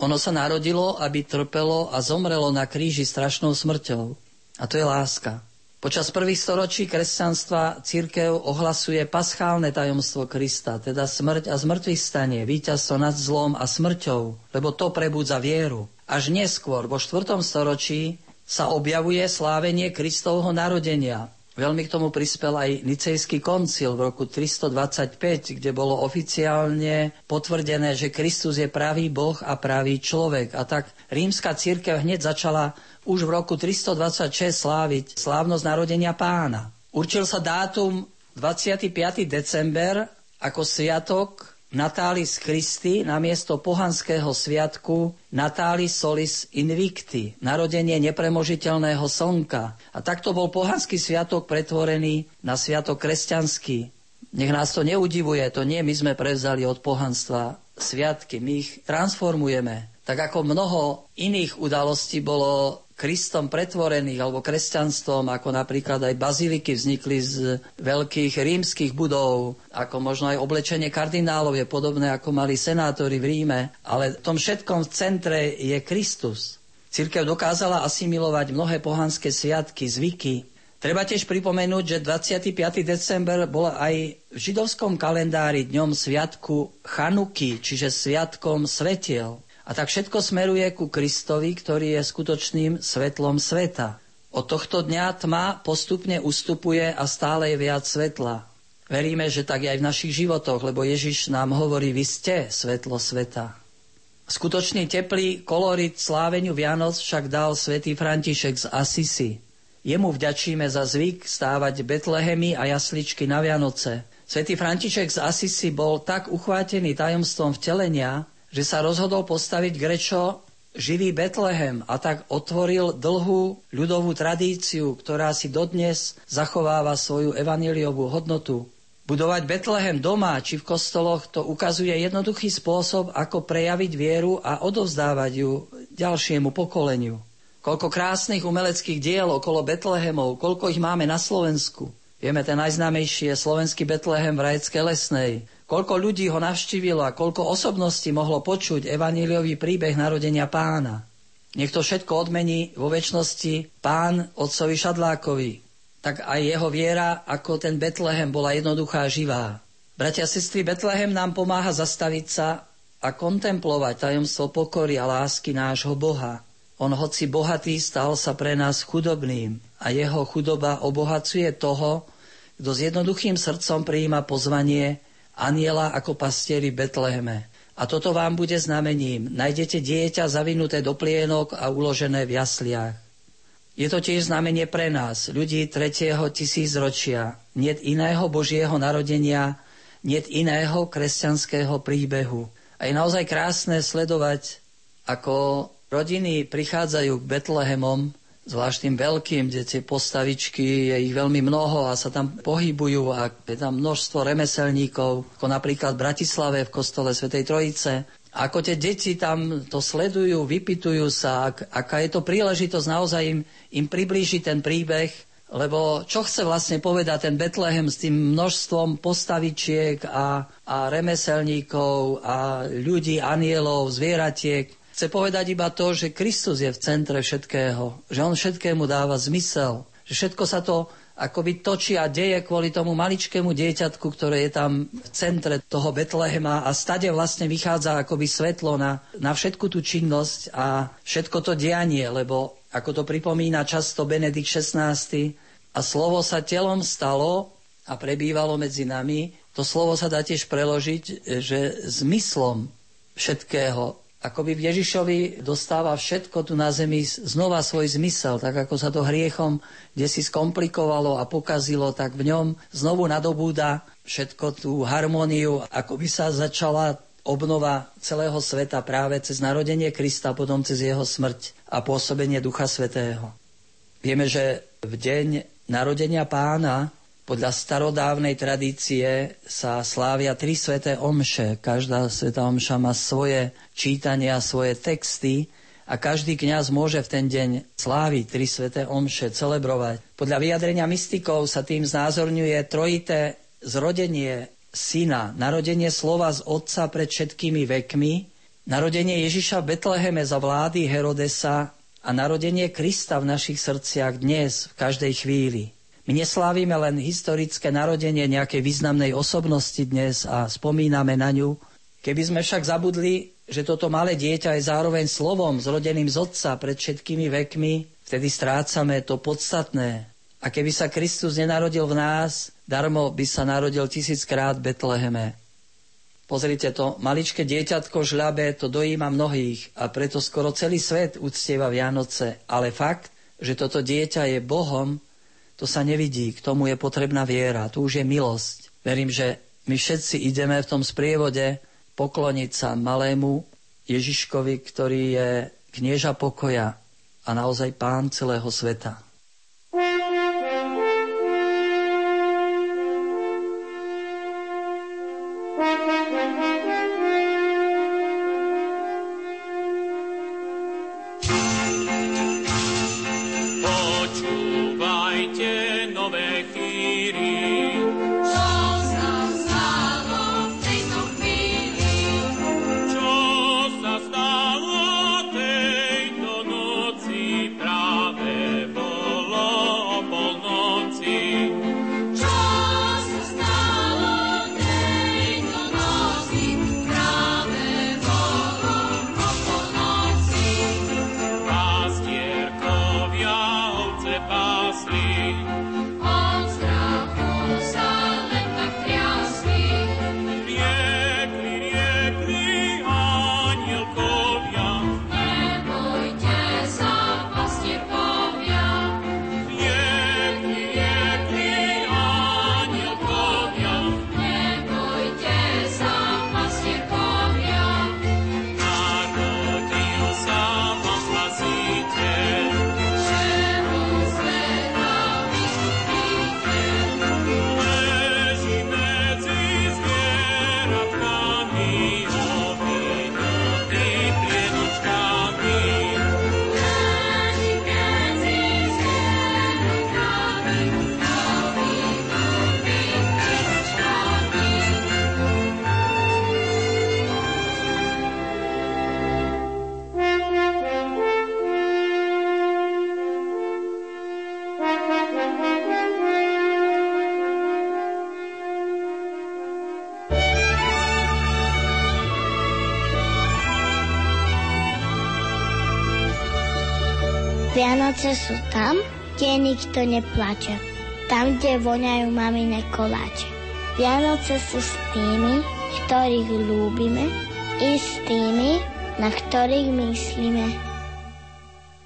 Ono sa narodilo, aby trpelo a zomrelo na kríži strašnou smrťou. A to je láska. Počas prvých storočí kresťanstva církev ohlasuje paschálne tajomstvo Krista, teda smrť a zmrtvých stanie, víťazstvo nad zlom a smrťou, lebo to prebudza vieru. Až neskôr, vo 4. storočí, sa objavuje slávenie Kristovho narodenia. Veľmi k tomu prispel aj Nicejský koncil v roku 325, kde bolo oficiálne potvrdené, že Kristus je pravý Boh a pravý človek. A tak rímska církev hneď začala už v roku 326 sláviť slávnosť narodenia pána. Určil sa dátum 25. december ako sviatok Natalis Christi namiesto pohanského sviatku Natalis Solis Invicti, narodenie nepremožiteľného slnka. A takto bol pohanský sviatok pretvorený na sviatok kresťanský. Nech nás to neudivuje, to nie my sme prevzali od pohanstva sviatky, my ich transformujeme. Tak ako mnoho iných udalostí bolo Kristom pretvorených alebo kresťanstvom, ako napríklad aj baziliky vznikli z veľkých rímskych budov, ako možno aj oblečenie kardinálov je podobné, ako mali senátori v Ríme, ale v tom všetkom v centre je Kristus. Církev dokázala asimilovať mnohé pohanské sviatky, zvyky. Treba tiež pripomenúť, že 25. december bol aj v židovskom kalendári dňom sviatku Chanuky, čiže sviatkom svetiel. A tak všetko smeruje ku Kristovi, ktorý je skutočným svetlom sveta. Od tohto dňa tma postupne ustupuje a stále je viac svetla. Veríme, že tak je aj v našich životoch, lebo Ježiš nám hovorí, vy ste svetlo sveta. Skutočný teplý kolorit sláveniu Vianoc však dal svätý František z Asisi. Jemu vďačíme za zvyk stávať Betlehemy a jasličky na Vianoce. Svetý František z Asisi bol tak uchvátený tajomstvom vtelenia, že sa rozhodol postaviť Grečo živý Betlehem a tak otvoril dlhú ľudovú tradíciu, ktorá si dodnes zachováva svoju evaniliovú hodnotu. Budovať Betlehem doma či v kostoloch to ukazuje jednoduchý spôsob, ako prejaviť vieru a odovzdávať ju ďalšiemu pokoleniu. Koľko krásnych umeleckých diel okolo Betlehemov, koľko ich máme na Slovensku. Vieme, ten najznámejší je slovenský Betlehem v Rajeckej lesnej. Koľko ľudí ho navštívilo a koľko osobností mohlo počuť evaníliový príbeh narodenia pána. Nech to všetko odmení vo väčšnosti pán otcovi Šadlákovi. Tak aj jeho viera, ako ten Betlehem, bola jednoduchá a živá. Bratia a sestry, Betlehem nám pomáha zastaviť sa a kontemplovať tajomstvo pokory a lásky nášho Boha. On hoci bohatý stal sa pre nás chudobným a jeho chudoba obohacuje toho, kto s jednoduchým srdcom prijíma pozvanie aniela ako pastieri Betleheme. A toto vám bude znamením. Nájdete dieťa zavinuté do plienok a uložené v jasliach. Je to tiež znamenie pre nás, ľudí tretieho tisícročia. Niet iného Božieho narodenia, niet iného kresťanského príbehu. A je naozaj krásne sledovať, ako rodiny prichádzajú k Betlehemom zvlášť tým veľkým, kde tie postavičky, je ich veľmi mnoho a sa tam pohybujú a je tam množstvo remeselníkov, ako napríklad v Bratislave v kostole Svetej Trojice. Ako tie deti tam to sledujú, vypitujú sa, ak, aká je to príležitosť naozaj im, im priblížiť ten príbeh, lebo čo chce vlastne povedať ten Betlehem s tým množstvom postavičiek a, a remeselníkov a ľudí, anielov, zvieratiek, Chce povedať iba to, že Kristus je v centre všetkého, že On všetkému dáva zmysel, že všetko sa to akoby točí a deje kvôli tomu maličkému dieťatku, ktoré je tam v centre toho Betlehema a stade vlastne vychádza akoby svetlo na, na všetku tú činnosť a všetko to dianie, lebo ako to pripomína často Benedikt XVI, a slovo sa telom stalo a prebývalo medzi nami, to slovo sa dá tiež preložiť, že zmyslom všetkého akoby v Ježišovi dostáva všetko tu na zemi znova svoj zmysel, tak ako sa to hriechom kde si skomplikovalo a pokazilo, tak v ňom znovu nadobúda všetko tú harmóniu, ako by sa začala obnova celého sveta práve cez narodenie Krista, potom cez jeho smrť a pôsobenie Ducha Svetého. Vieme, že v deň narodenia pána podľa starodávnej tradície sa slávia tri sveté omše. Každá sveta omša má svoje čítania, svoje texty a každý kňaz môže v ten deň sláviť tri sveté omše, celebrovať. Podľa vyjadrenia mystikov sa tým znázorňuje trojité zrodenie syna, narodenie slova z otca pred všetkými vekmi, narodenie Ježiša v Betleheme za vlády Herodesa a narodenie Krista v našich srdciach dnes, v každej chvíli. My neslávime len historické narodenie nejakej významnej osobnosti dnes a spomíname na ňu. Keby sme však zabudli, že toto malé dieťa je zároveň slovom zrodeným z otca pred všetkými vekmi, vtedy strácame to podstatné. A keby sa Kristus nenarodil v nás, darmo by sa narodil tisíckrát v Betleheme. Pozrite to, maličké dieťatko žľabe, to dojíma mnohých a preto skoro celý svet uctieva Vianoce. Ale fakt, že toto dieťa je Bohom, to sa nevidí, k tomu je potrebná viera, tu už je milosť. Verím, že my všetci ideme v tom sprievode pokloniť sa malému Ježiškovi, ktorý je knieža pokoja a naozaj pán celého sveta. Vianoce sú tam, kde nikto neplače. Tam, kde voňajú mamine koláče. Vianoce sú s tými, ktorých ľúbime i s tými, na ktorých myslíme.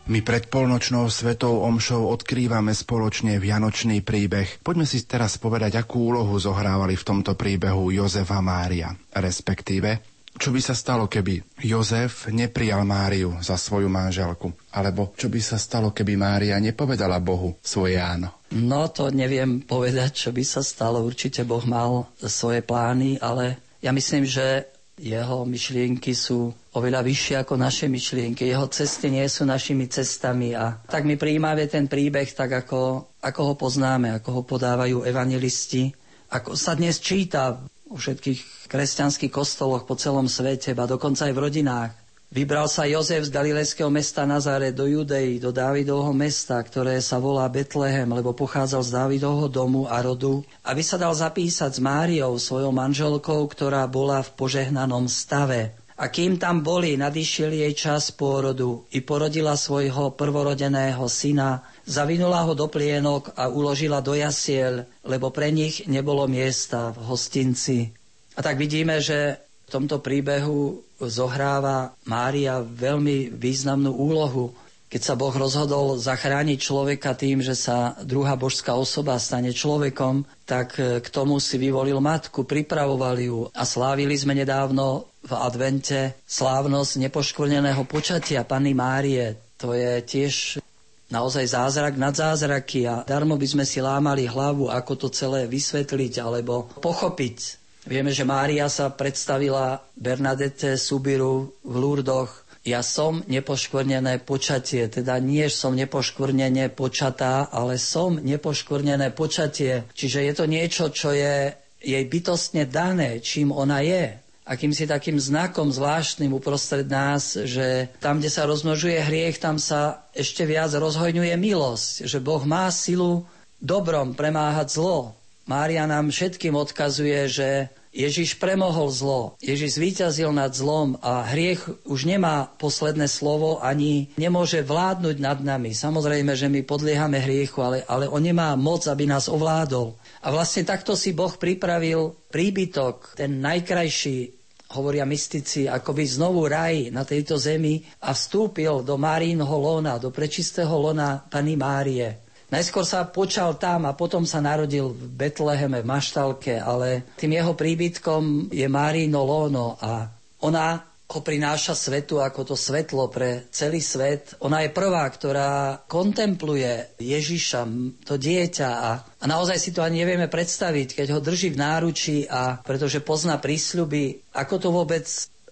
My pred polnočnou svetou omšou odkrývame spoločne Vianočný príbeh. Poďme si teraz povedať, akú úlohu zohrávali v tomto príbehu Jozef a Mária, respektíve čo by sa stalo, keby Jozef neprijal Máriu za svoju manželku? Alebo čo by sa stalo, keby Mária nepovedala Bohu svoje áno? No to neviem povedať, čo by sa stalo. Určite Boh mal svoje plány, ale ja myslím, že jeho myšlienky sú oveľa vyššie ako naše myšlienky. Jeho cesty nie sú našimi cestami a tak my prijímame ten príbeh tak, ako, ako ho poznáme, ako ho podávajú evangelisti, ako sa dnes číta vo všetkých kresťanských kostoloch po celom svete, a dokonca aj v rodinách. Vybral sa Jozef z galilejského mesta Nazare do Judei, do Dávidovho mesta, ktoré sa volá Betlehem, lebo pochádzal z Dávidovho domu a rodu, aby sa dal zapísať s Máriou, svojou manželkou, ktorá bola v požehnanom stave. A kým tam boli, nadišiel jej čas pôrodu i porodila svojho prvorodeného syna, Zavinula ho do plienok a uložila do jasiel, lebo pre nich nebolo miesta v hostinci. A tak vidíme, že v tomto príbehu zohráva Mária veľmi významnú úlohu. Keď sa Boh rozhodol zachrániť človeka tým, že sa druhá božská osoba stane človekom, tak k tomu si vyvolil matku, pripravoval ju a slávili sme nedávno v advente slávnosť nepoškvrneného počatia Panny Márie. To je tiež naozaj zázrak nad zázraky a darmo by sme si lámali hlavu, ako to celé vysvetliť alebo pochopiť. Vieme, že Mária sa predstavila Bernadette Subiru v Lurdoch ja som nepoškvrnené počatie, teda nie som nepoškvrnené počatá, ale som nepoškvrnené počatie. Čiže je to niečo, čo je jej bytostne dané, čím ona je akýmsi takým znakom zvláštnym uprostred nás, že tam, kde sa rozmnožuje hriech, tam sa ešte viac rozhojňuje milosť, že Boh má silu dobrom premáhať zlo. Mária nám všetkým odkazuje, že Ježiš premohol zlo, Ježiš zvíťazil nad zlom a hriech už nemá posledné slovo ani nemôže vládnuť nad nami. Samozrejme, že my podliehame hriechu, ale, ale on nemá moc, aby nás ovládol. A vlastne takto si Boh pripravil príbytok, ten najkrajší, hovoria mystici, akoby znovu raj na tejto zemi a vstúpil do Márínho lona, do prečistého lona Pany Márie. Najskôr sa počal tam a potom sa narodil v Betleheme, v Maštalke, ale tým jeho príbytkom je Marino Lono a ona ho prináša svetu ako to svetlo pre celý svet. Ona je prvá, ktorá kontempluje Ježiša, to dieťa a, a naozaj si to ani nevieme predstaviť, keď ho drží v náručí a pretože pozná prísľuby, ako to vôbec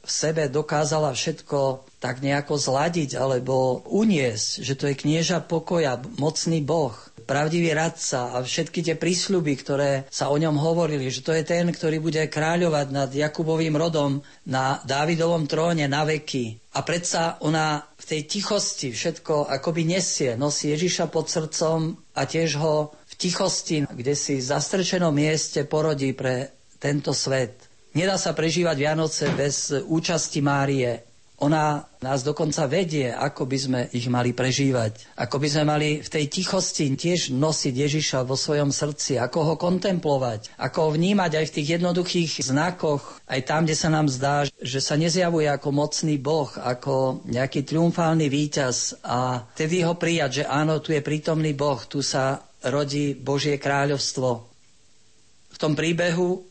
v sebe dokázala všetko tak nejako zladiť alebo uniesť, že to je knieža pokoja, mocný Boh, pravdivý radca a všetky tie prísľuby, ktoré sa o ňom hovorili, že to je ten, ktorý bude kráľovať nad Jakubovým rodom na Dávidovom tróne na veky. A predsa ona v tej tichosti všetko akoby nesie, nosí Ježiša pod srdcom a tiež ho v tichosti, kde si v zastrčenom mieste porodí pre tento svet. Nedá sa prežívať Vianoce bez účasti Márie. Ona nás dokonca vedie, ako by sme ich mali prežívať. Ako by sme mali v tej tichosti tiež nosiť Ježiša vo svojom srdci, ako ho kontemplovať, ako ho vnímať aj v tých jednoduchých znakoch, aj tam, kde sa nám zdá, že sa nezjavuje ako mocný Boh, ako nejaký triumfálny víťaz. A tedy ho prijať, že áno, tu je prítomný Boh, tu sa rodí Božie kráľovstvo. V tom príbehu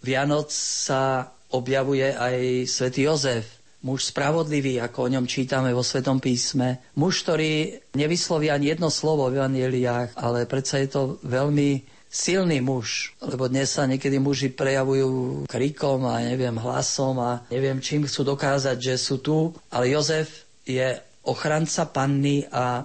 Vianoc sa objavuje aj svätý Jozef, muž spravodlivý, ako o ňom čítame vo Svetom písme. Muž, ktorý nevysloví ani jedno slovo v evangeliách, ale predsa je to veľmi silný muž, lebo dnes sa niekedy muži prejavujú krikom a neviem, hlasom a neviem, čím chcú dokázať, že sú tu, ale Jozef je ochranca panny a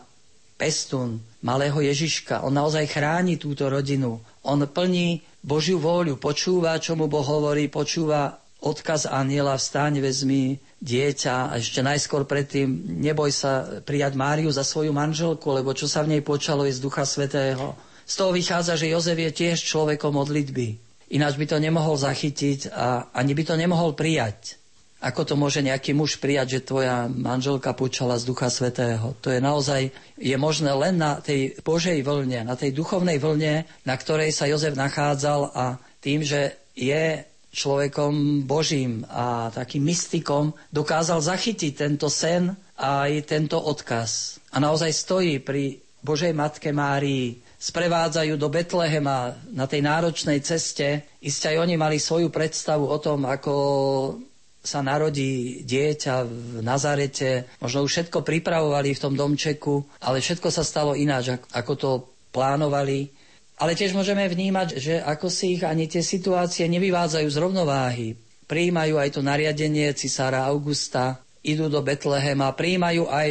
pestun malého Ježiška. On naozaj chráni túto rodinu. On plní Božiu vôľu, počúva, čo mu Boh hovorí, počúva odkaz aniela, vstaň, vezmi dieťa a ešte najskôr predtým neboj sa prijať Máriu za svoju manželku, lebo čo sa v nej počalo je z Ducha Svetého. Z toho vychádza, že Jozef je tiež človekom modlitby. Ináč by to nemohol zachytiť a ani by to nemohol prijať. Ako to môže nejaký muž prijať, že tvoja manželka počala z Ducha Svetého? To je naozaj, je možné len na tej Božej vlne, na tej duchovnej vlne, na ktorej sa Jozef nachádzal a tým, že je človekom Božím a takým mystikom, dokázal zachytiť tento sen a aj tento odkaz. A naozaj stojí pri Božej Matke Márii, sprevádzajú do Betlehema na tej náročnej ceste. Isté aj oni mali svoju predstavu o tom, ako sa narodí dieťa v Nazarete, možno už všetko pripravovali v tom domčeku, ale všetko sa stalo ináč, ako to plánovali. Ale tiež môžeme vnímať, že ako si ich ani tie situácie nevyvádzajú z rovnováhy. Prijímajú aj to nariadenie cisára Augusta, idú do Betlehema, prijímajú aj,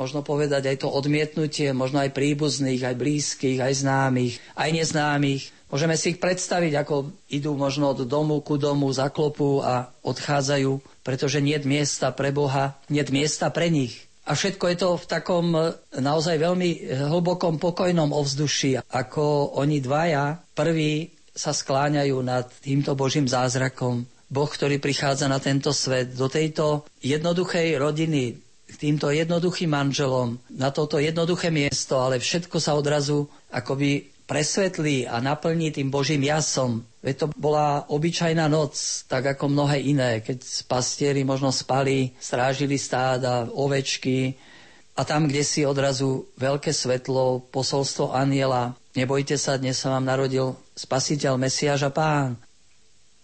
možno povedať, aj to odmietnutie, možno aj príbuzných, aj blízkych, aj známych, aj neznámych. Môžeme si ich predstaviť, ako idú možno od domu ku domu, zaklopú a odchádzajú, pretože nie miesta pre Boha, nie miesta pre nich. A všetko je to v takom e, naozaj veľmi hlbokom pokojnom ovzduši, ako oni dvaja prví sa skláňajú nad týmto Božím zázrakom. Boh, ktorý prichádza na tento svet, do tejto jednoduchej rodiny, k týmto jednoduchým manželom, na toto jednoduché miesto, ale všetko sa odrazu akoby presvetlí a naplní tým Božím jasom. Veď to bola obyčajná noc, tak ako mnohé iné, keď pastieri možno spali, strážili stáda, ovečky a tam, kde si odrazu veľké svetlo, posolstvo aniela, nebojte sa, dnes sa vám narodil spasiteľ, Mesiáš a pán.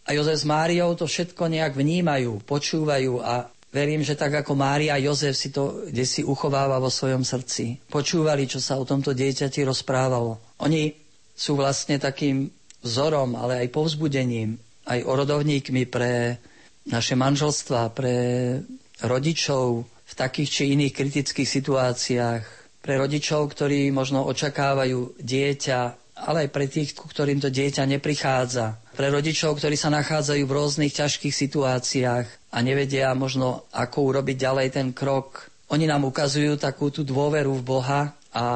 A Jozef s Máriou to všetko nejak vnímajú, počúvajú a Verím, že tak ako Mária a Jozef si to kde si uchováva vo svojom srdci. Počúvali, čo sa o tomto dieťati rozprávalo. Oni sú vlastne takým vzorom, ale aj povzbudením, aj orodovníkmi pre naše manželstva, pre rodičov v takých či iných kritických situáciách, pre rodičov, ktorí možno očakávajú dieťa, ale aj pre tých, ktorým to dieťa neprichádza pre rodičov, ktorí sa nachádzajú v rôznych ťažkých situáciách a nevedia možno, ako urobiť ďalej ten krok. Oni nám ukazujú takú tú dôveru v Boha a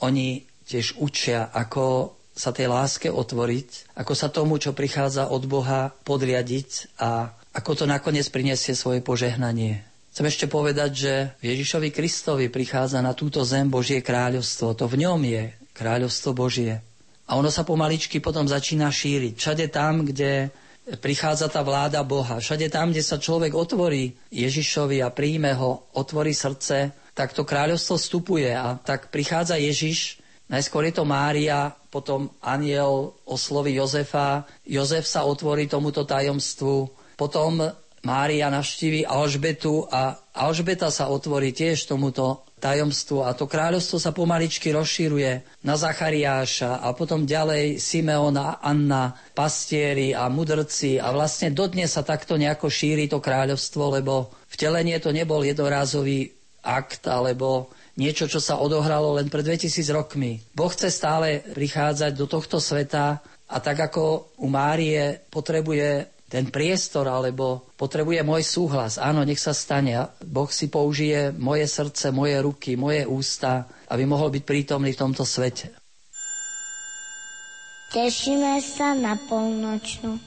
oni tiež učia, ako sa tej láske otvoriť, ako sa tomu, čo prichádza od Boha, podriadiť a ako to nakoniec prinesie svoje požehnanie. Chcem ešte povedať, že Ježišovi Kristovi prichádza na túto zem Božie kráľovstvo. To v ňom je kráľovstvo Božie. A ono sa pomaličky potom začína šíriť. Všade tam, kde prichádza tá vláda Boha. Všade tam, kde sa človek otvorí Ježišovi a príjme ho, otvorí srdce, tak to kráľovstvo vstupuje a tak prichádza Ježiš Najskôr je to Mária, potom aniel osloví Jozefa, Jozef sa otvorí tomuto tajomstvu, potom Mária navštíví Alžbetu a Alžbeta sa otvorí tiež tomuto tajomstvu. A to kráľovstvo sa pomaličky rozšíruje na Zachariáša a potom ďalej Simeona, Anna, pastieri a mudrci. A vlastne dodnes sa takto nejako šíri to kráľovstvo, lebo vtelenie to nebol jednorázový akt alebo niečo, čo sa odohralo len pred 2000 rokmi. Boh chce stále prichádzať do tohto sveta a tak ako u Márie potrebuje ten priestor, alebo potrebuje môj súhlas. Áno, nech sa stane. Boh si použije moje srdce, moje ruky, moje ústa, aby mohol byť prítomný v tomto svete. Tešíme sa na polnočnú.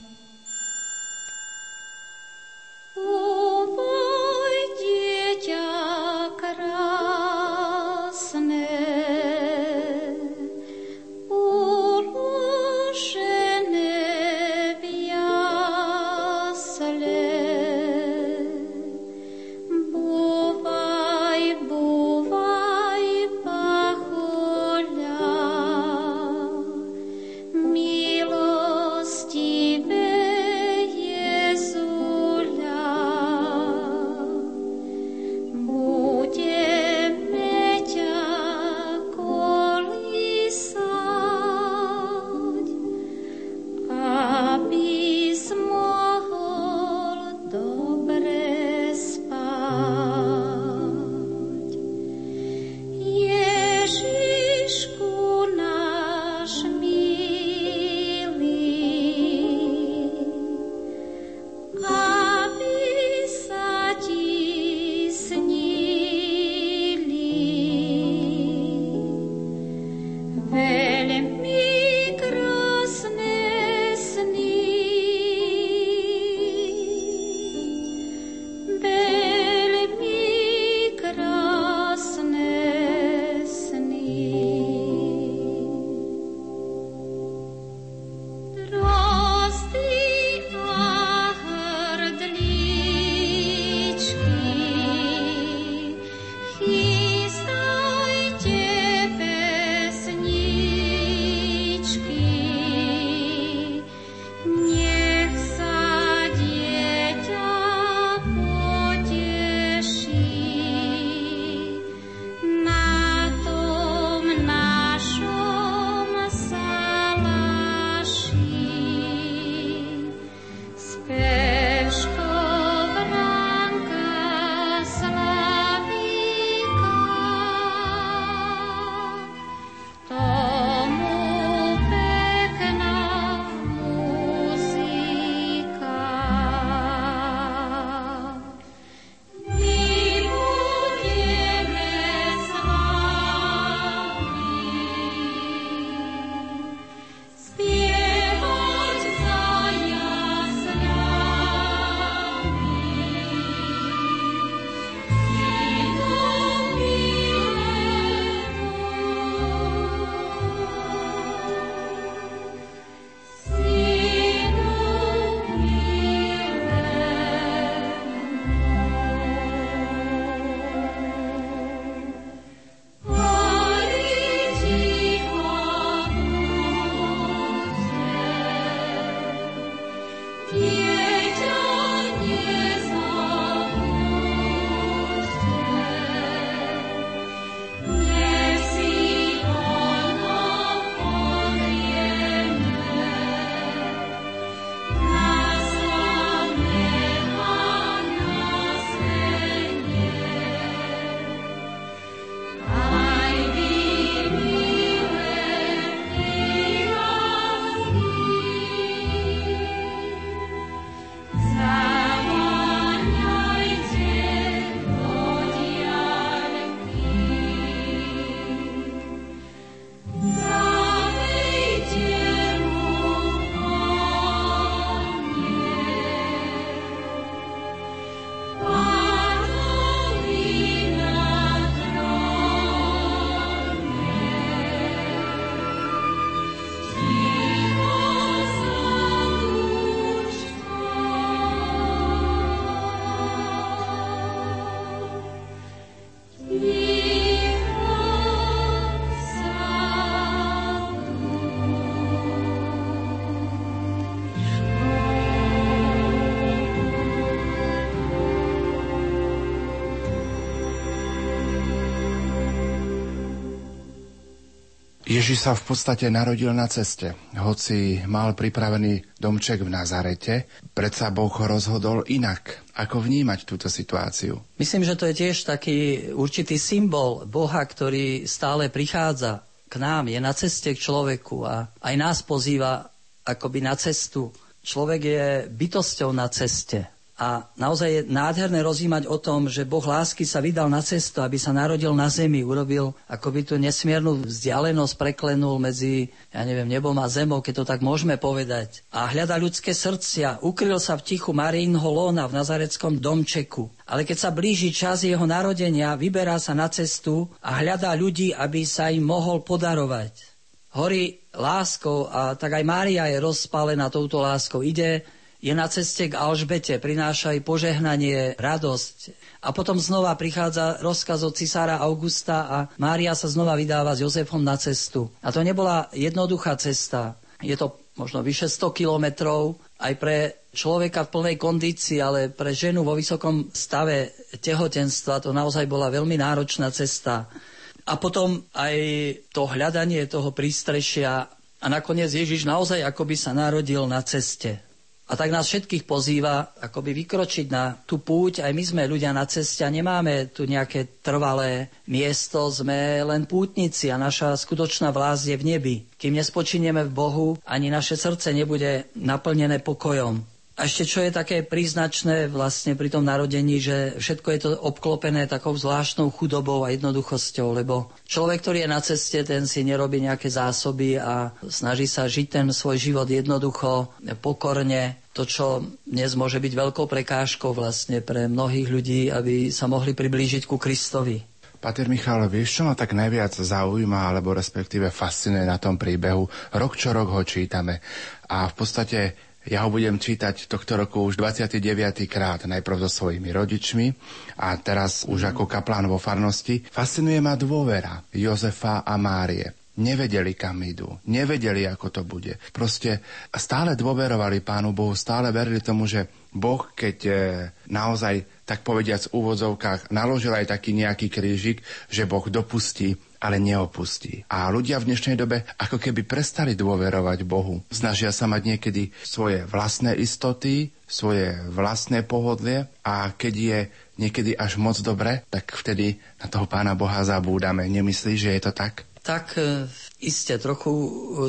Ježiš sa v podstate narodil na ceste. Hoci mal pripravený domček v Nazarete, predsa Boh ho rozhodol inak. Ako vnímať túto situáciu? Myslím, že to je tiež taký určitý symbol Boha, ktorý stále prichádza k nám, je na ceste k človeku a aj nás pozýva akoby na cestu. Človek je bytosťou na ceste. A naozaj je nádherné rozímať o tom, že Boh lásky sa vydal na cestu, aby sa narodil na zemi, urobil akoby tú nesmiernu vzdialenosť, preklenul medzi, ja neviem, nebom a zemou, keď to tak môžeme povedať. A hľada ľudské srdcia, ukryl sa v tichu Marínho lóna v nazareckom domčeku. Ale keď sa blíži čas jeho narodenia, vyberá sa na cestu a hľadá ľudí, aby sa im mohol podarovať. Horí láskou a tak aj Mária je rozpálená touto láskou. Ide je na ceste k Alžbete, prináša aj požehnanie, radosť. A potom znova prichádza rozkaz od cisára Augusta a Mária sa znova vydáva s Jozefom na cestu. A to nebola jednoduchá cesta. Je to možno vyše 100 kilometrov aj pre človeka v plnej kondícii, ale pre ženu vo vysokom stave tehotenstva to naozaj bola veľmi náročná cesta. A potom aj to hľadanie toho prístrešia a nakoniec Ježiš naozaj akoby sa narodil na ceste. A tak nás všetkých pozýva akoby vykročiť na tú púť. Aj my sme ľudia na ceste a nemáme tu nejaké trvalé miesto. Sme len pútnici a naša skutočná vlásť je v nebi. Kým nespočinieme v Bohu, ani naše srdce nebude naplnené pokojom. A ešte čo je také príznačné vlastne pri tom narodení, že všetko je to obklopené takou zvláštnou chudobou a jednoduchosťou, lebo človek, ktorý je na ceste, ten si nerobí nejaké zásoby a snaží sa žiť ten svoj život jednoducho, pokorne, to, čo dnes môže byť veľkou prekážkou vlastne pre mnohých ľudí, aby sa mohli priblížiť ku Kristovi. Pater Michal, vieš, čo ma tak najviac zaujíma, alebo respektíve fascinuje na tom príbehu? Rok čo rok ho čítame a v podstate ja ho budem čítať tohto roku už 29. krát, najprv so svojimi rodičmi a teraz už ako kaplán vo farnosti. Fascinuje ma dôvera Jozefa a Márie. Nevedeli, kam idú. Nevedeli, ako to bude. Proste stále dôverovali Pánu Bohu, stále verili tomu, že Boh, keď e, naozaj, tak povediac v úvodzovkách, naložil aj taký nejaký krížik, že Boh dopustí ale neopustí. A ľudia v dnešnej dobe ako keby prestali dôverovať Bohu. Snažia sa mať niekedy svoje vlastné istoty, svoje vlastné pohodlie a keď je niekedy až moc dobre, tak vtedy na toho pána Boha zabúdame. Nemyslíš, že je to tak? Tak e, iste trochu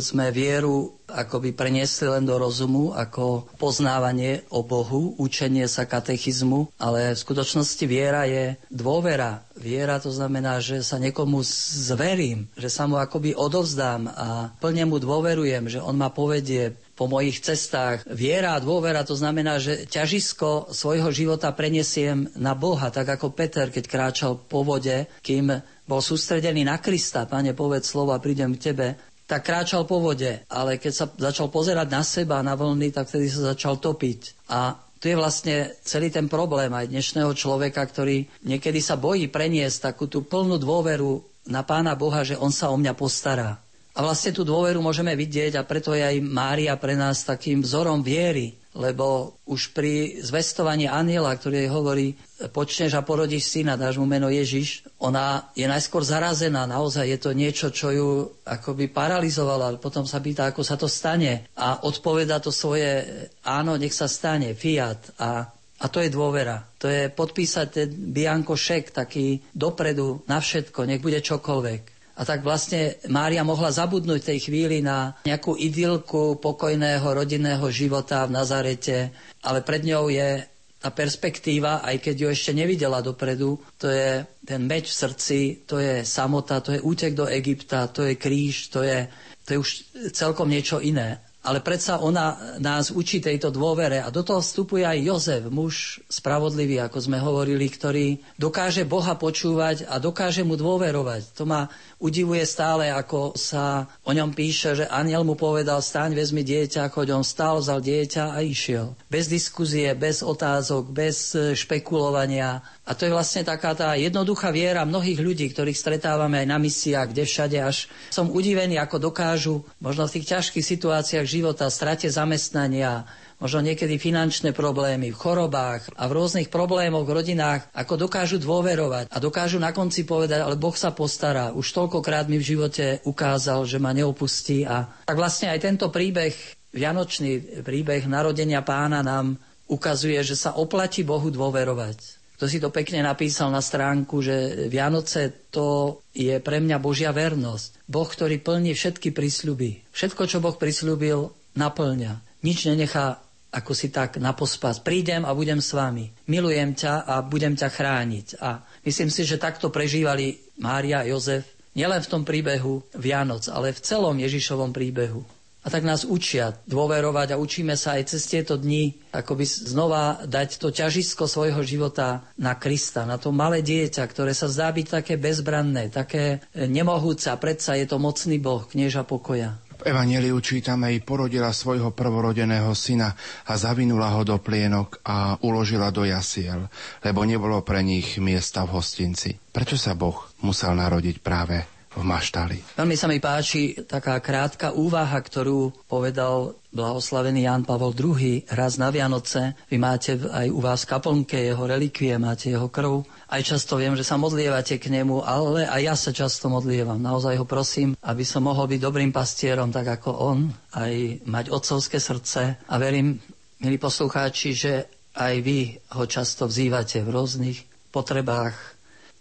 sme vieru akoby preniesli len do rozumu ako poznávanie o Bohu, učenie sa katechizmu, ale v skutočnosti viera je dôvera. Viera to znamená, že sa niekomu zverím, že sa mu akoby odovzdám a plne mu dôverujem, že on ma povedie po mojich cestách. Viera a dôvera to znamená, že ťažisko svojho života prenesiem na Boha, tak ako Peter, keď kráčal po vode, kým bol sústredený na Krista, Pane, povedz slovo a prídem k Tebe, tak kráčal po vode, ale keď sa začal pozerať na seba, na vlny, tak vtedy sa začal topiť. A tu je vlastne celý ten problém aj dnešného človeka, ktorý niekedy sa bojí preniesť takú tú plnú dôveru na Pána Boha, že On sa o mňa postará. A vlastne tú dôveru môžeme vidieť a preto je aj Mária pre nás takým vzorom viery, lebo už pri zvestovaní aniela, ktorý jej hovorí, počneš a porodíš syna, dáš mu meno Ježiš, ona je najskôr zarazená, naozaj je to niečo, čo ju akoby paralizovalo, ale potom sa pýta, ako sa to stane a odpoveda to svoje, áno, nech sa stane, fiat a a to je dôvera. To je podpísať ten bianko šek taký dopredu na všetko, nech bude čokoľvek. A tak vlastne Mária mohla zabudnúť tej chvíli na nejakú idylku pokojného rodinného života v Nazarete, ale pred ňou je tá perspektíva, aj keď ju ešte nevidela dopredu, to je ten meč v srdci, to je samota, to je útek do Egypta, to je kríž, to je, to je už celkom niečo iné. Ale predsa ona nás učí tejto dôvere a do toho vstupuje aj Jozef, muž spravodlivý, ako sme hovorili, ktorý dokáže Boha počúvať a dokáže mu dôverovať. To ma udivuje stále, ako sa o ňom píše, že aniel mu povedal, staň, vezmi dieťa, choď on stal, vzal dieťa a išiel. Bez diskuzie, bez otázok, bez špekulovania. A to je vlastne taká tá jednoduchá viera mnohých ľudí, ktorých stretávame aj na misiách, kde všade až som udivený, ako dokážu možno v tých ťažkých situáciách života, strate zamestnania, možno niekedy finančné problémy, v chorobách a v rôznych problémoch v rodinách, ako dokážu dôverovať a dokážu na konci povedať, ale Boh sa postará. Už toľkokrát mi v živote ukázal, že ma neopustí a tak vlastne aj tento príbeh, vianočný príbeh narodenia pána nám ukazuje, že sa oplatí Bohu dôverovať kto si to pekne napísal na stránku, že Vianoce to je pre mňa Božia vernosť. Boh, ktorý plní všetky prísľuby. Všetko, čo Boh prísľubil, naplňa. Nič nenechá ako si tak na pospas. Prídem a budem s vami. Milujem ťa a budem ťa chrániť. A myslím si, že takto prežívali Mária a Jozef nielen v tom príbehu Vianoc, ale v celom Ježišovom príbehu. A tak nás učia dôverovať a učíme sa aj cez tieto dni, ako by znova dať to ťažisko svojho života na Krista, na to malé dieťa, ktoré sa zdá byť také bezbranné, také nemohúce a predsa je to mocný Boh, knieža pokoja. V Evangeliu čítame, i porodila svojho prvorodeného syna a zavinula ho do plienok a uložila do jasiel, lebo nebolo pre nich miesta v hostinci. Prečo sa Boh musel narodiť práve v maštali. Veľmi sa mi páči taká krátka úvaha, ktorú povedal blahoslavený Ján Pavol II raz na Vianoce. Vy máte aj u vás kaplnke jeho relikvie, máte jeho krv. Aj často viem, že sa modlievate k nemu, ale aj ja sa často modlievam. Naozaj ho prosím, aby som mohol byť dobrým pastierom, tak ako on, aj mať otcovské srdce. A verím, milí poslucháči, že aj vy ho často vzývate v rôznych potrebách,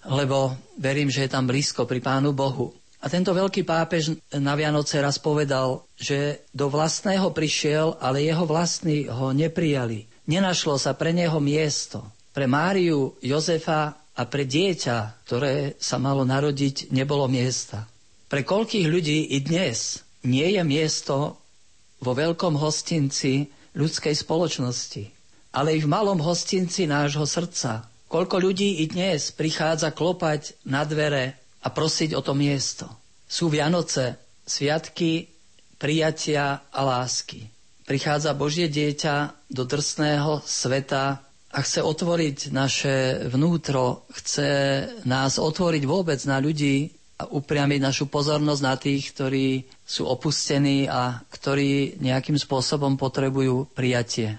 lebo verím, že je tam blízko pri Pánu Bohu. A tento veľký pápež na Vianoce raz povedal, že do vlastného prišiel, ale jeho vlastní ho neprijali. Nenašlo sa pre neho miesto. Pre Máriu, Jozefa a pre dieťa, ktoré sa malo narodiť, nebolo miesta. Pre koľkých ľudí i dnes nie je miesto vo veľkom hostinci ľudskej spoločnosti, ale i v malom hostinci nášho srdca, Koľko ľudí i dnes prichádza klopať na dvere a prosiť o to miesto. Sú Vianoce, sviatky prijatia a lásky. Prichádza Božie dieťa do drsného sveta a chce otvoriť naše vnútro, chce nás otvoriť vôbec na ľudí a upriamiť našu pozornosť na tých, ktorí sú opustení a ktorí nejakým spôsobom potrebujú prijatie.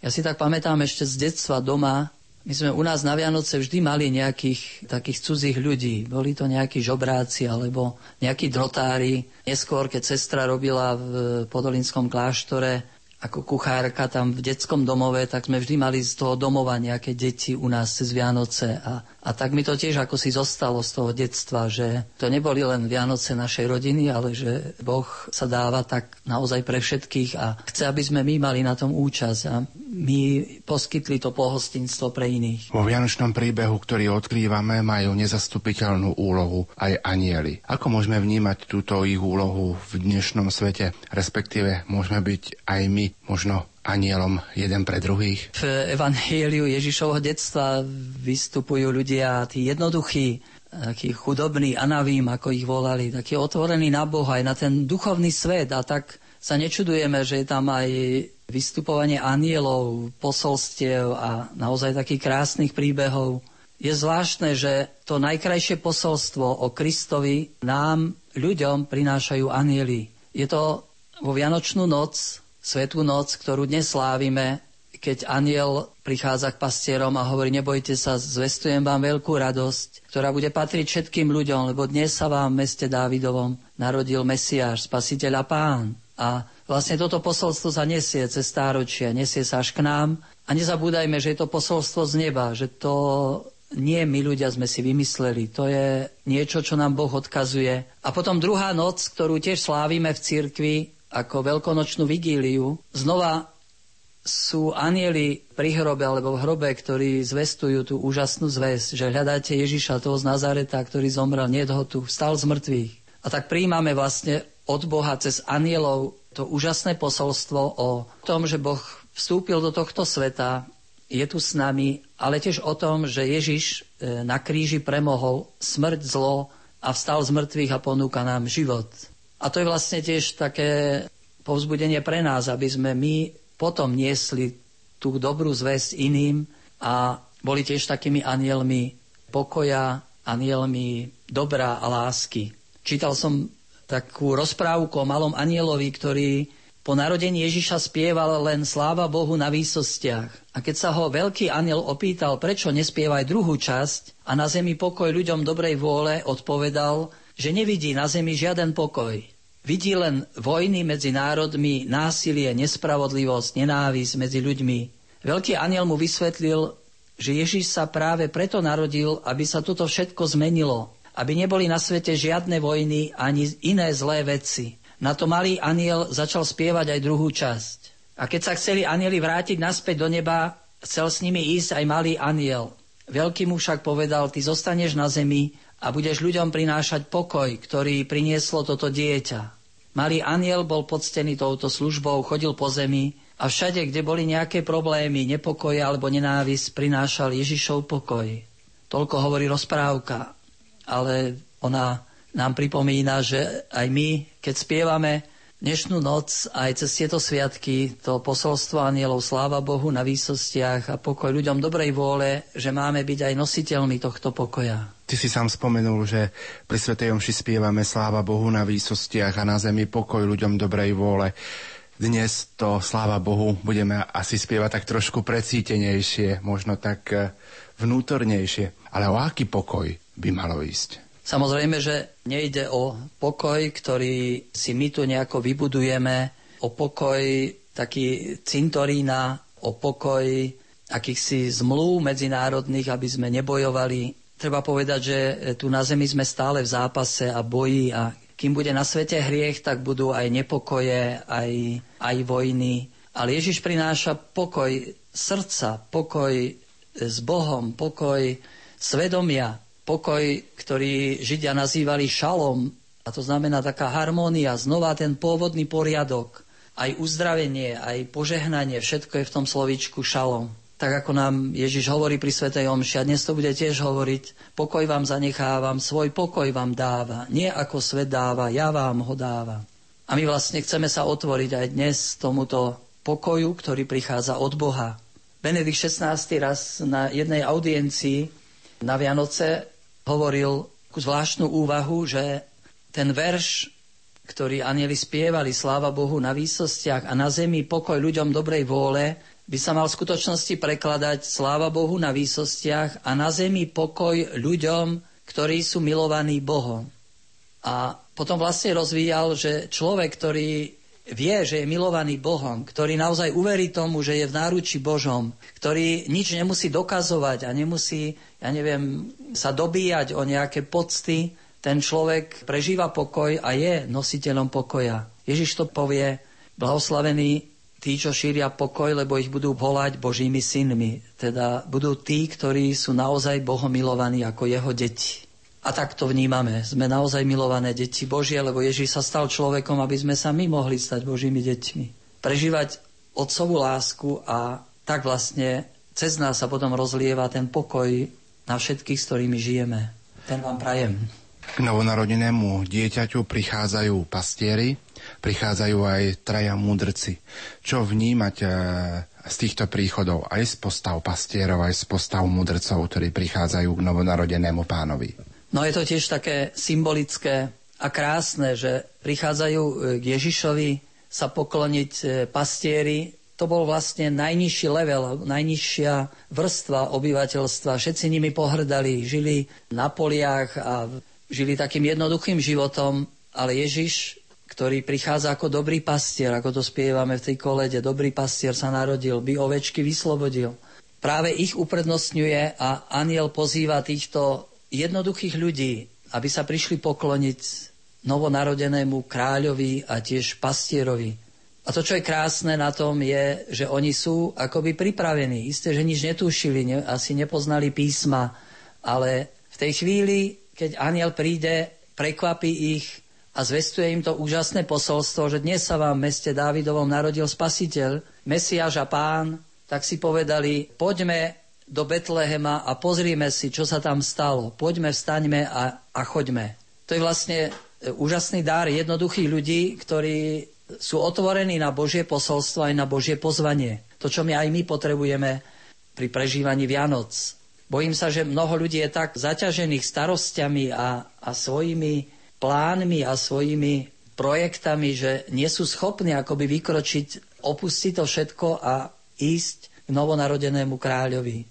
Ja si tak pamätám ešte z detstva doma, my sme u nás na Vianoce vždy mali nejakých takých cudzích ľudí. Boli to nejakí žobráci alebo nejakí drotári. Neskôr, keď sestra robila v Podolinskom kláštore ako kuchárka tam v detskom domove, tak sme vždy mali z toho domova nejaké deti u nás cez Vianoce. A, a tak mi to tiež ako si zostalo z toho detstva, že to neboli len Vianoce našej rodiny, ale že Boh sa dáva tak naozaj pre všetkých a chce, aby sme my mali na tom účasť a my poskytli to pohostinstvo pre iných. Vo Vianočnom príbehu, ktorý odkrývame, majú nezastupiteľnú úlohu aj anieli. Ako môžeme vnímať túto ich úlohu v dnešnom svete, respektíve môžeme byť aj my možno anielom jeden pre druhých? V Evangeliu Ježišovho detstva vystupujú ľudia, tí jednoduchí, takí chudobní, anavím, ako ich volali, takí otvorení na Boha, aj na ten duchovný svet a tak sa nečudujeme, že je tam aj vystupovanie anielov, posolstiev a naozaj takých krásnych príbehov. Je zvláštne, že to najkrajšie posolstvo o Kristovi nám, ľuďom, prinášajú anieli. Je to vo Vianočnú noc, Svetú noc, ktorú dnes slávime, keď aniel prichádza k pastierom a hovorí, nebojte sa, zvestujem vám veľkú radosť, ktorá bude patriť všetkým ľuďom, lebo dnes sa vám v meste Dávidovom narodil Mesiáš, spasiteľ a pán. A vlastne toto posolstvo sa nesie cez stáročia, nesie sa až k nám. A nezabúdajme, že je to posolstvo z neba, že to nie my ľudia sme si vymysleli, to je niečo, čo nám Boh odkazuje. A potom druhá noc, ktorú tiež slávime v cirkvi, ako veľkonočnú vigíliu, znova sú anieli pri hrobe alebo v hrobe, ktorí zvestujú tú úžasnú zväz, že hľadáte Ježiša, toho z Nazareta, ktorý zomrel, nie ho tu, vstal z mŕtvych. A tak príjmame vlastne od Boha cez anielov to úžasné posolstvo o tom, že Boh vstúpil do tohto sveta, je tu s nami, ale tiež o tom, že Ježiš e, na kríži premohol smrť, zlo a vstal z mŕtvych a ponúka nám život. A to je vlastne tiež také povzbudenie pre nás, aby sme my potom niesli tú dobrú zväzť iným a boli tiež takými anielmi pokoja, anielmi dobra a lásky. Čítal som takú rozprávku o malom anielovi, ktorý Po narodení Ježiša spieval len sláva Bohu na výsostiach. A keď sa ho veľký aniel opýtal, prečo nespieva aj druhú časť a na zemi pokoj ľuďom dobrej vôle, odpovedal, že nevidí na zemi žiaden pokoj. Vidí len vojny medzi národmi, násilie, nespravodlivosť, nenávisť medzi ľuďmi. Veľký aniel mu vysvetlil, že Ježiš sa práve preto narodil, aby sa toto všetko zmenilo, aby neboli na svete žiadne vojny ani iné zlé veci. Na to malý aniel začal spievať aj druhú časť. A keď sa chceli anieli vrátiť naspäť do neba, chcel s nimi ísť aj malý aniel. Veľký mu však povedal, ty zostaneš na zemi a budeš ľuďom prinášať pokoj, ktorý prinieslo toto dieťa. Malý aniel bol poctený touto službou, chodil po zemi a všade, kde boli nejaké problémy, nepokoje alebo nenávisť, prinášal Ježišov pokoj. Toľko hovorí rozprávka, ale ona nám pripomína, že aj my, keď spievame dnešnú noc aj cez tieto sviatky, to posolstvo anielov, sláva Bohu na výsostiach a pokoj ľuďom dobrej vôle, že máme byť aj nositeľmi tohto pokoja. Ty si sám spomenul, že pri Svetej Omši spievame sláva Bohu na výsostiach a na zemi pokoj ľuďom dobrej vôle. Dnes to, sláva Bohu, budeme asi spievať tak trošku precítenejšie, možno tak eh, vnútornejšie. Ale o aký pokoj by malo ísť? Samozrejme, že nejde o pokoj, ktorý si my tu nejako vybudujeme, o pokoj taký cintorína, o pokoj akýchsi zmluv medzinárodných, aby sme nebojovali. Treba povedať, že tu na Zemi sme stále v zápase a boji a kým bude na svete hriech, tak budú aj nepokoje, aj, aj vojny. Ale Ježiš prináša pokoj srdca, pokoj s Bohom, pokoj svedomia, pokoj, ktorý Židia nazývali šalom, a to znamená taká harmónia, znova ten pôvodný poriadok, aj uzdravenie, aj požehnanie, všetko je v tom slovíčku šalom. Tak ako nám Ježiš hovorí pri Svetej Omši, a dnes to bude tiež hovoriť, pokoj vám zanechávam, svoj pokoj vám dáva, nie ako svet dáva, ja vám ho dáva. A my vlastne chceme sa otvoriť aj dnes tomuto pokoju, ktorý prichádza od Boha. Benedikt 16. raz na jednej audiencii na Vianoce hovoril zvláštnu úvahu, že ten verš, ktorý anieli spievali, sláva Bohu na výsostiach a na zemi pokoj ľuďom dobrej vôle, by sa mal v skutočnosti prekladať sláva Bohu na výsostiach a na zemi pokoj ľuďom, ktorí sú milovaní Bohom. A potom vlastne rozvíjal, že človek, ktorý vie, že je milovaný Bohom, ktorý naozaj uverí tomu, že je v náruči Božom, ktorý nič nemusí dokazovať a nemusí, ja neviem, sa dobíjať o nejaké pocty, ten človek prežíva pokoj a je nositeľom pokoja. Ježiš to povie, blahoslavení tí, čo šíria pokoj, lebo ich budú volať Božími synmi. Teda budú tí, ktorí sú naozaj Bohom milovaní ako jeho deti. A tak to vnímame. Sme naozaj milované deti Božie, lebo Ježíš sa stal človekom, aby sme sa my mohli stať Božími deťmi. Prežívať otcovú lásku a tak vlastne cez nás sa potom rozlieva ten pokoj na všetkých, s ktorými žijeme. Ten vám prajem. K novonarodenému dieťaťu prichádzajú pastieri, prichádzajú aj traja múdrci. Čo vnímať e, z týchto príchodov aj z postav pastierov, aj z postav múdrcov, ktorí prichádzajú k novonarodenému pánovi? No je to tiež také symbolické a krásne, že prichádzajú e, k Ježišovi sa pokloniť e, pastieri. To bol vlastne najnižší level, najnižšia vrstva obyvateľstva. Všetci nimi pohrdali, žili na poliach a žili takým jednoduchým životom, ale Ježiš, ktorý prichádza ako dobrý pastier, ako to spievame v tej kolede, dobrý pastier sa narodil, by ovečky vyslobodil. Práve ich uprednostňuje a aniel pozýva týchto jednoduchých ľudí, aby sa prišli pokloniť novonarodenému kráľovi a tiež pastierovi. A to, čo je krásne na tom, je, že oni sú akoby pripravení. Isté, že nič netušili, ne, asi nepoznali písma, ale v tej chvíli, keď aniel príde, prekvapí ich a zvestuje im to úžasné posolstvo, že dnes sa vám v meste Dávidovom narodil spasiteľ, Mesiáš a pán, tak si povedali, poďme do Betlehema a pozrime si, čo sa tam stalo. Poďme, vstaňme a, a choďme. To je vlastne e, úžasný dar jednoduchých ľudí, ktorí sú otvorení na Božie posolstvo aj na Božie pozvanie. To, čo my aj my potrebujeme pri prežívaní Vianoc. Bojím sa, že mnoho ľudí je tak zaťažených starostiami a, a svojimi plánmi a svojimi projektami, že nie sú schopní akoby vykročiť, opustiť to všetko a ísť k novonarodenému kráľovi.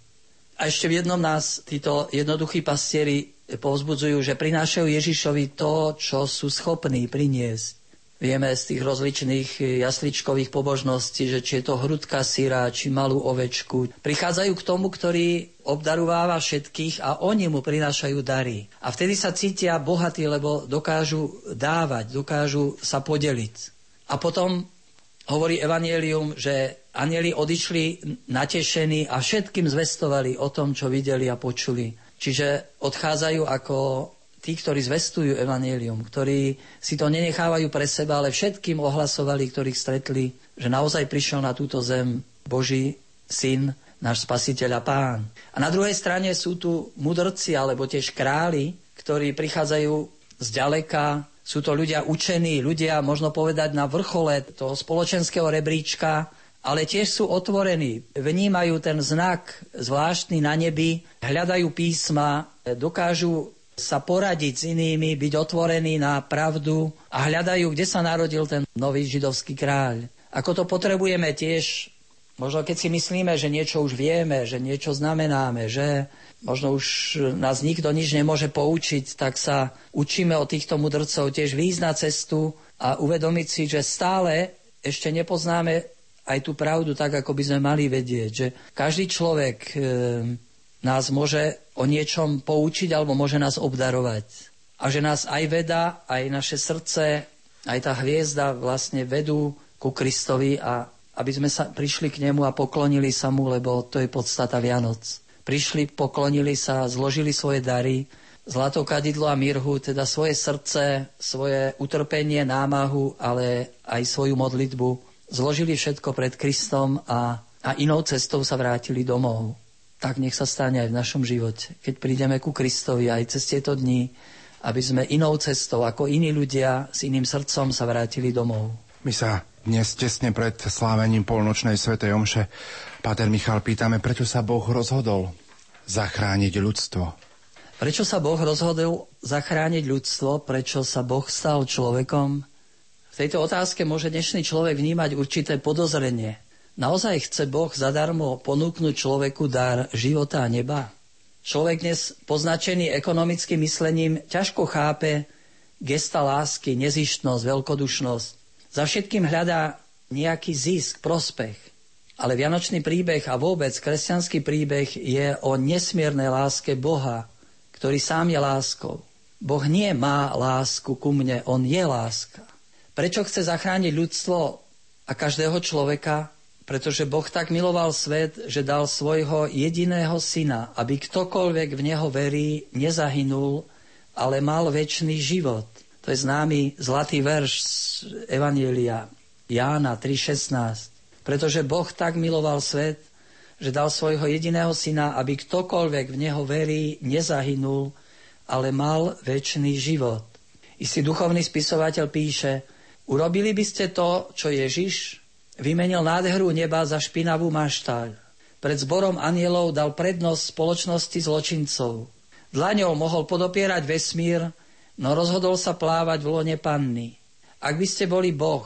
A ešte v jednom nás títo jednoduchí pastieri povzbudzujú, že prinášajú Ježišovi to, čo sú schopní priniesť. Vieme z tých rozličných jasličkových pobožností, že či je to hrudka syra, či malú ovečku. Prichádzajú k tomu, ktorý obdarováva všetkých a oni mu prinášajú dary. A vtedy sa cítia bohatí, lebo dokážu dávať, dokážu sa podeliť. A potom hovorí Evangelium, že anieli odišli natešení a všetkým zvestovali o tom, čo videli a počuli. Čiže odchádzajú ako tí, ktorí zvestujú evanílium, ktorí si to nenechávajú pre seba, ale všetkým ohlasovali, ktorých stretli, že naozaj prišiel na túto zem Boží syn, náš spasiteľ a pán. A na druhej strane sú tu mudrci, alebo tiež králi, ktorí prichádzajú z ďaleka, sú to ľudia učení, ľudia, možno povedať, na vrchole toho spoločenského rebríčka, ale tiež sú otvorení, vnímajú ten znak zvláštny na nebi, hľadajú písma, dokážu sa poradiť s inými, byť otvorení na pravdu a hľadajú, kde sa narodil ten nový židovský kráľ. Ako to potrebujeme tiež, možno keď si myslíme, že niečo už vieme, že niečo znamenáme, že možno už nás nikto nič nemôže poučiť, tak sa učíme od týchto mudrcov tiež výjsť na cestu a uvedomiť si, že stále ešte nepoznáme aj tú pravdu tak, ako by sme mali vedieť, že každý človek e, nás môže o niečom poučiť alebo môže nás obdarovať. A že nás aj veda, aj naše srdce, aj tá hviezda vlastne vedú ku Kristovi a aby sme sa prišli k nemu a poklonili sa mu, lebo to je podstata Vianoc. Prišli, poklonili sa, zložili svoje dary, zlato kadidlo a mirhu, teda svoje srdce, svoje utrpenie, námahu, ale aj svoju modlitbu. Zložili všetko pred Kristom a, a inou cestou sa vrátili domov tak nech sa stane aj v našom živote. Keď prídeme ku Kristovi aj cez tieto dni, aby sme inou cestou ako iní ľudia s iným srdcom sa vrátili domov. My sa dnes tesne pred slávením polnočnej svetej omše, Páter Michal, pýtame, prečo sa Boh rozhodol zachrániť ľudstvo? Prečo sa Boh rozhodol zachrániť ľudstvo? Prečo sa Boh stal človekom? V tejto otázke môže dnešný človek vnímať určité podozrenie. Naozaj chce Boh zadarmo ponúknuť človeku dar života a neba? Človek dnes poznačený ekonomickým myslením ťažko chápe gesta lásky, nezištnosť, veľkodušnosť. Za všetkým hľadá nejaký zisk, prospech. Ale Vianočný príbeh a vôbec kresťanský príbeh je o nesmiernej láske Boha, ktorý sám je láskou. Boh nie má lásku ku mne, on je láska. Prečo chce zachrániť ľudstvo a každého človeka? Pretože Boh tak miloval svet, že dal svojho jediného syna, aby ktokoľvek v neho verí, nezahynul, ale mal väčší život. To je známy zlatý verš z Evanielia Jána 3.16. Pretože Boh tak miloval svet, že dal svojho jediného syna, aby ktokoľvek v neho verí, nezahynul, ale mal väčší život. Istý duchovný spisovateľ píše, urobili by ste to, čo Ježiš, Vymenil nádheru neba za špinavú maštáľ. Pred zborom anielov dal prednosť spoločnosti zločincov. Dlaňou mohol podopierať vesmír, no rozhodol sa plávať v lone panny. Ak by ste boli Boh,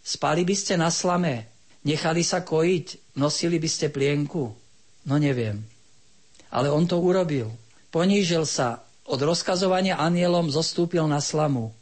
spali by ste na slame, nechali sa kojiť, nosili by ste plienku? No neviem. Ale on to urobil. Ponížil sa, od rozkazovania anielom zostúpil na slamu.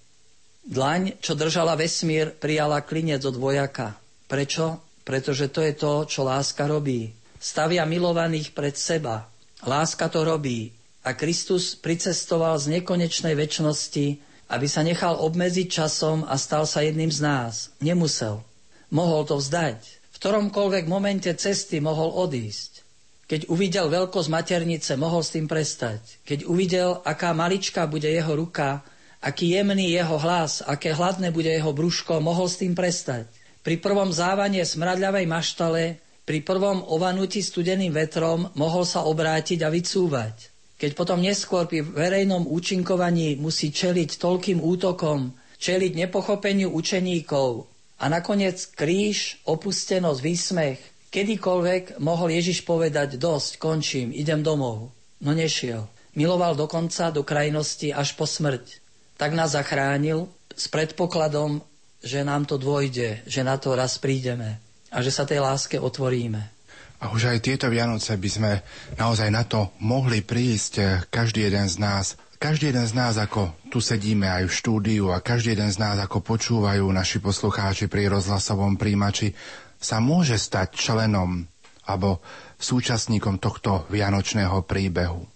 Dlaň, čo držala vesmír, prijala klinec od vojaka. Prečo? Pretože to je to, čo láska robí. Stavia milovaných pred seba. Láska to robí. A Kristus pricestoval z nekonečnej väčšnosti, aby sa nechal obmedziť časom a stal sa jedným z nás. Nemusel. Mohol to vzdať. V ktoromkoľvek momente cesty mohol odísť. Keď uvidel veľkosť maternice, mohol s tým prestať. Keď uvidel, aká maličká bude jeho ruka, aký jemný jeho hlas, aké hladné bude jeho brúško, mohol s tým prestať. Pri prvom závanie smradľavej maštale, pri prvom ovanutí studeným vetrom mohol sa obrátiť a vycúvať. Keď potom neskôr pri verejnom účinkovaní musí čeliť toľkým útokom, čeliť nepochopeniu učeníkov a nakoniec kríž, opustenosť, výsmech, kedykoľvek mohol Ježiš povedať dosť, končím, idem domov. No nešiel. Miloval dokonca do krajnosti až po smrť. Tak nás zachránil, s predpokladom, že nám to dôjde, že na to raz prídeme a že sa tej láske otvoríme. A už aj tieto Vianoce by sme naozaj na to mohli prísť eh, každý jeden z nás. Každý jeden z nás, ako tu sedíme aj v štúdiu a každý jeden z nás, ako počúvajú naši poslucháči pri rozhlasovom príjimači, sa môže stať členom alebo súčasníkom tohto vianočného príbehu.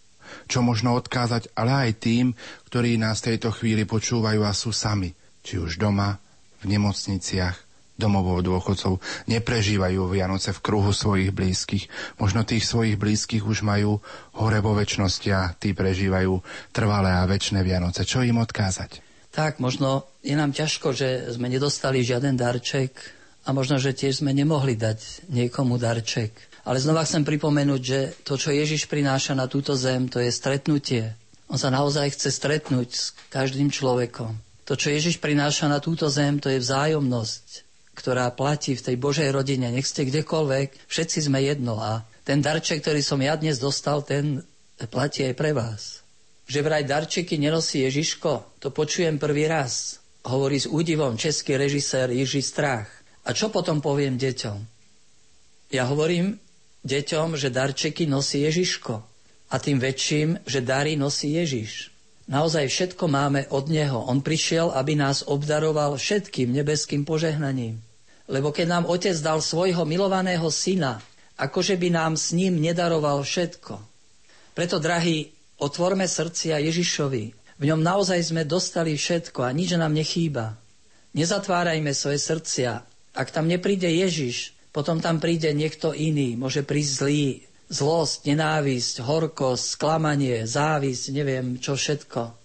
Čo možno odkázať ale aj tým, ktorí nás v tejto chvíli počúvajú a sú sami, či už doma, v nemocniciach, domovov dôchodcov neprežívajú Vianoce v kruhu svojich blízkych. Možno tých svojich blízkych už majú hore vo väčšnosti a tí prežívajú trvalé a väčšie Vianoce. Čo im odkázať? Tak, možno je nám ťažko, že sme nedostali žiaden darček a možno, že tiež sme nemohli dať niekomu darček. Ale znova chcem pripomenúť, že to, čo Ježiš prináša na túto zem, to je stretnutie. On sa naozaj chce stretnúť s každým človekom. To, čo Ježiš prináša na túto zem, to je vzájomnosť ktorá platí v tej Božej rodine. Nech ste kdekoľvek, všetci sme jedno. A ten darček, ktorý som ja dnes dostal, ten platí aj pre vás. Že vraj darčeky nenosí Ježiško, to počujem prvý raz. Hovorí s údivom český režisér Jiří Strach. A čo potom poviem deťom? Ja hovorím deťom, že darčeky nosí Ježiško. A tým väčším, že dary nosí Ježiš. Naozaj všetko máme od Neho. On prišiel, aby nás obdaroval všetkým nebeským požehnaním. Lebo keď nám Otec dal svojho milovaného syna, akože by nám s ním nedaroval všetko. Preto, drahí, otvorme srdcia Ježišovi. V ňom naozaj sme dostali všetko a nič nám nechýba. Nezatvárajme svoje srdcia. Ak tam nepríde Ježiš, potom tam príde niekto iný. Môže prísť zlý, zlosť, nenávisť, horkosť, sklamanie, závisť, neviem čo všetko.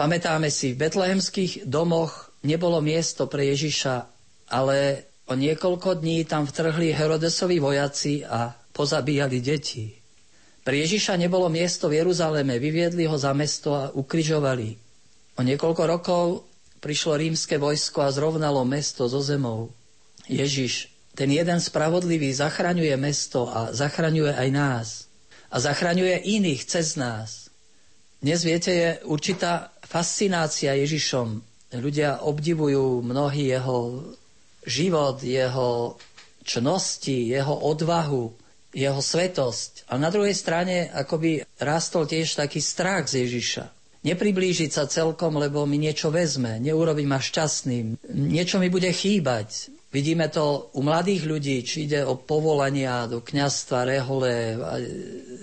Pamätáme si, v betlehemských domoch nebolo miesto pre Ježiša, ale o niekoľko dní tam vtrhli Herodesovi vojaci a pozabíjali deti. Pre Ježiša nebolo miesto v Jeruzaleme, vyviedli ho za mesto a ukrižovali. O niekoľko rokov prišlo rímske vojsko a zrovnalo mesto so zemou. Ježiš ten jeden spravodlivý zachraňuje mesto a zachraňuje aj nás. A zachraňuje iných cez nás. Dnes, viete, je určitá fascinácia Ježišom. Ľudia obdivujú mnohý jeho život, jeho čnosti, jeho odvahu, jeho svetosť. A na druhej strane akoby rástol tiež taký strach z Ježiša. Nepriblížiť sa celkom, lebo mi niečo vezme, neurobi ma šťastným, niečo mi bude chýbať. Vidíme to u mladých ľudí, či ide o povolania do kňazstva, rehole,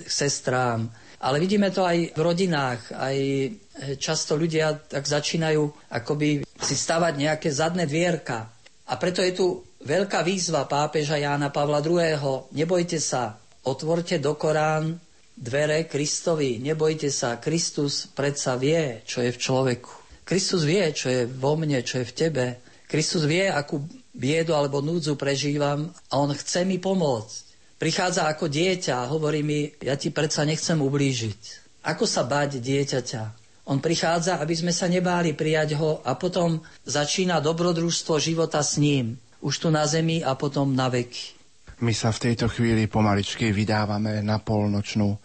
sestrám. Ale vidíme to aj v rodinách, aj často ľudia tak začínajú akoby si stavať nejaké zadné dvierka. A preto je tu veľká výzva pápeža Jána Pavla II. Nebojte sa, otvorte do Korán dvere Kristovi. Nebojte sa, Kristus predsa vie, čo je v človeku. Kristus vie, čo je vo mne, čo je v tebe. Kristus vie, akú biedu alebo núdzu prežívam a on chce mi pomôcť. Prichádza ako dieťa a hovorí mi, ja ti predsa nechcem ublížiť. Ako sa bať dieťaťa? On prichádza, aby sme sa nebáli prijať ho a potom začína dobrodružstvo života s ním. Už tu na zemi a potom na veky. My sa v tejto chvíli pomaličky vydávame na polnočnú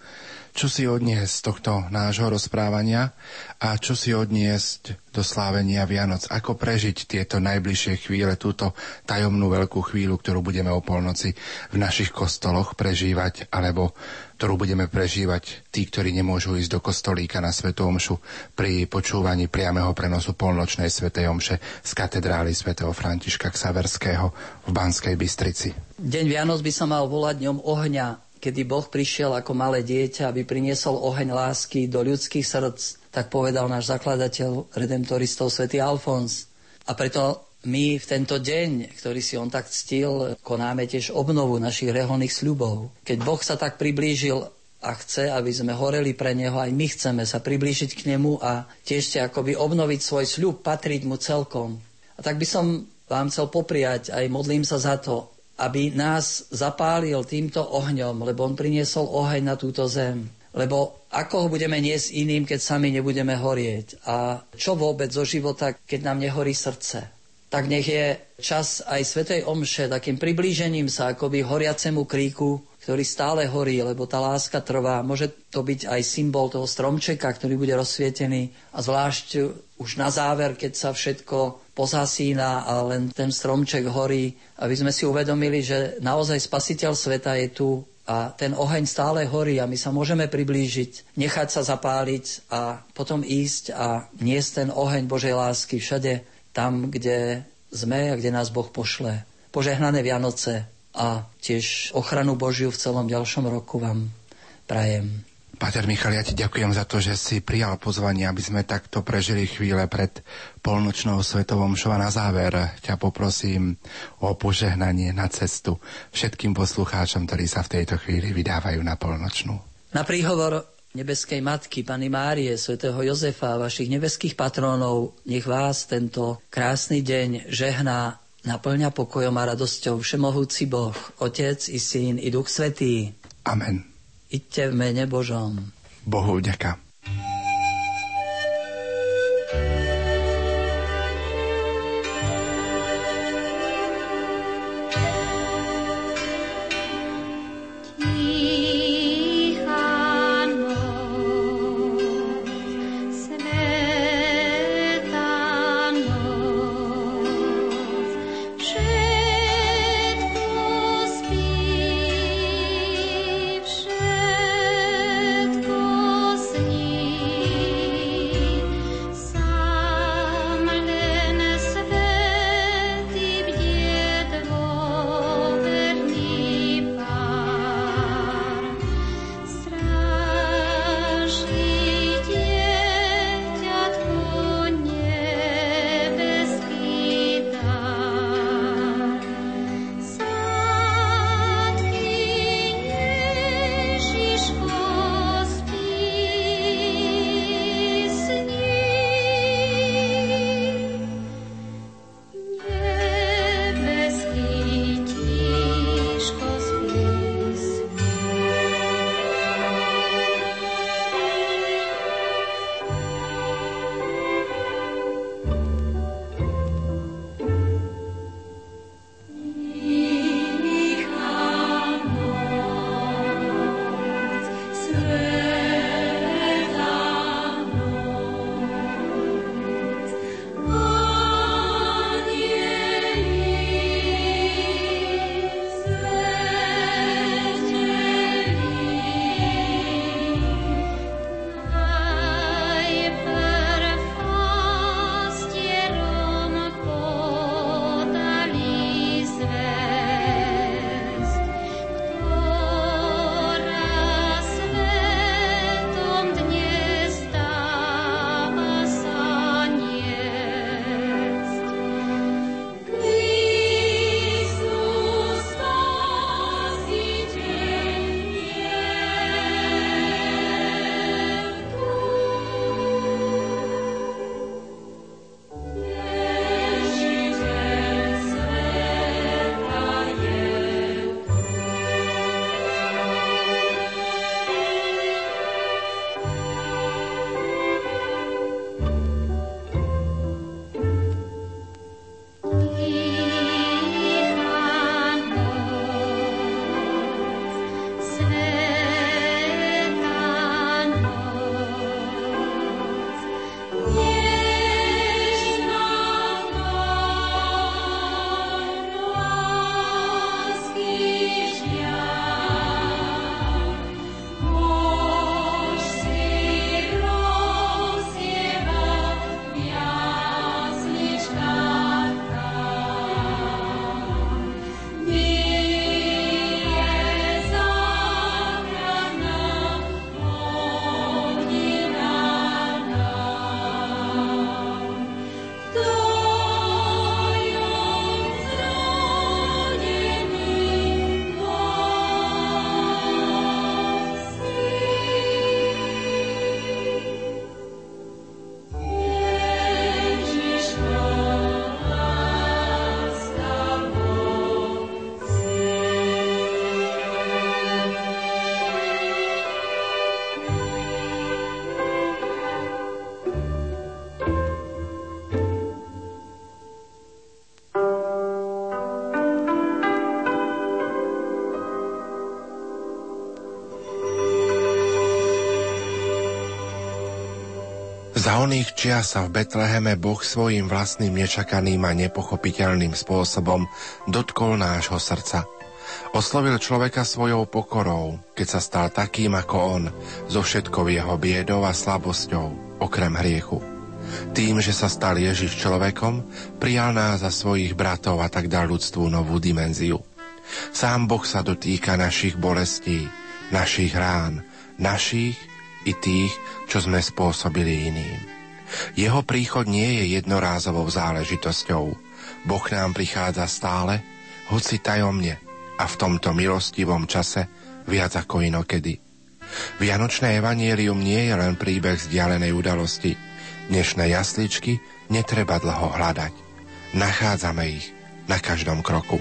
čo si odniesť z tohto nášho rozprávania a čo si odniesť do slávenia Vianoc. Ako prežiť tieto najbližšie chvíle, túto tajomnú veľkú chvíľu, ktorú budeme o polnoci v našich kostoloch prežívať, alebo ktorú budeme prežívať tí, ktorí nemôžu ísť do kostolíka na Svetú Omšu pri počúvaní priameho prenosu polnočnej Svetej Omše z katedrály svätého Františka Ksaverského v Banskej Bystrici. Deň Vianoc by sa mal volať dňom ohňa kedy Boh prišiel ako malé dieťa, aby priniesol oheň lásky do ľudských srdc, tak povedal náš zakladateľ redemptoristov svätý Alfons. A preto my v tento deň, ktorý si on tak ctil, konáme tiež obnovu našich reholných sľubov. Keď Boh sa tak priblížil a chce, aby sme horeli pre Neho, aj my chceme sa priblížiť k Nemu a tiež si akoby obnoviť svoj sľub, patriť Mu celkom. A tak by som vám chcel popriať, aj modlím sa za to, aby nás zapálil týmto ohňom, lebo on priniesol oheň na túto zem. Lebo ako ho budeme niesť iným, keď sami nebudeme horieť? A čo vôbec zo života, keď nám nehorí srdce? Tak nech je čas aj Svetej Omše takým priblížením sa akoby horiacemu kríku ktorý stále horí, lebo tá láska trvá. Môže to byť aj symbol toho stromčeka, ktorý bude rozsvietený a zvlášť už na záver, keď sa všetko pozasína a len ten stromček horí, aby sme si uvedomili, že naozaj spasiteľ sveta je tu a ten oheň stále horí a my sa môžeme priblížiť, nechať sa zapáliť a potom ísť a niesť ten oheň Božej lásky všade tam, kde sme a kde nás Boh pošle. Požehnané Vianoce a tiež ochranu Božiu v celom ďalšom roku vám prajem. Pater Michal, ja ti ďakujem za to, že si prijal pozvanie, aby sme takto prežili chvíle pred polnočnou svetovom šova. Na záver ťa poprosím o požehnanie na cestu všetkým poslucháčom, ktorí sa v tejto chvíli vydávajú na polnočnú. Na príhovor nebeskej matky, Pany Márie, svätého Jozefa a vašich nebeských patrónov, nech vás tento krásny deň žehná naplňa pokojom a radosťou Všemohúci Boh, Otec i Syn i Duch Svetý. Amen. Iďte v mene Božom. Bohu ďaká. Za oných čia sa v Betleheme Boh svojim vlastným nečakaným a nepochopiteľným spôsobom dotkol nášho srdca. Oslovil človeka svojou pokorou, keď sa stal takým ako on, so všetkou jeho biedou a slabosťou, okrem hriechu. Tým, že sa stal Ježiš človekom, prijal nás za svojich bratov a tak dal ľudstvu novú dimenziu. Sám Boh sa dotýka našich bolestí, našich rán, našich i tých, čo sme spôsobili iným. Jeho príchod nie je jednorázovou záležitosťou. Boh nám prichádza stále, hoci tajomne a v tomto milostivom čase viac ako inokedy. Vianočné evanielium nie je len príbeh vzdialenej udalosti. Dnešné jasličky netreba dlho hľadať. Nachádzame ich na každom kroku.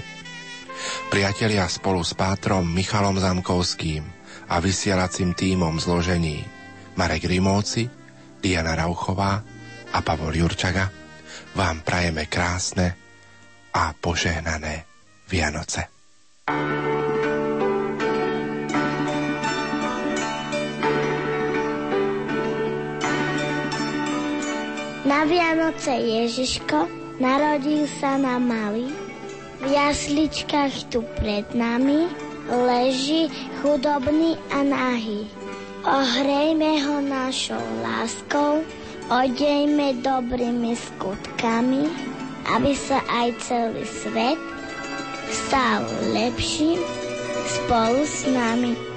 Priatelia spolu s pátrom Michalom Zamkovským a vysielacím týmom zložení Marek Rimóci, Diana Rauchová a Pavol Jurčaga vám prajeme krásne a požehnané Vianoce. Na Vianoce Ježiško narodil sa na malý. V jasličkách tu pred nami leží chudobný a nahý. Ohrejme ho našou láskou, odejme dobrými skutkami, aby sa aj celý svet stal lepším spolu s nami.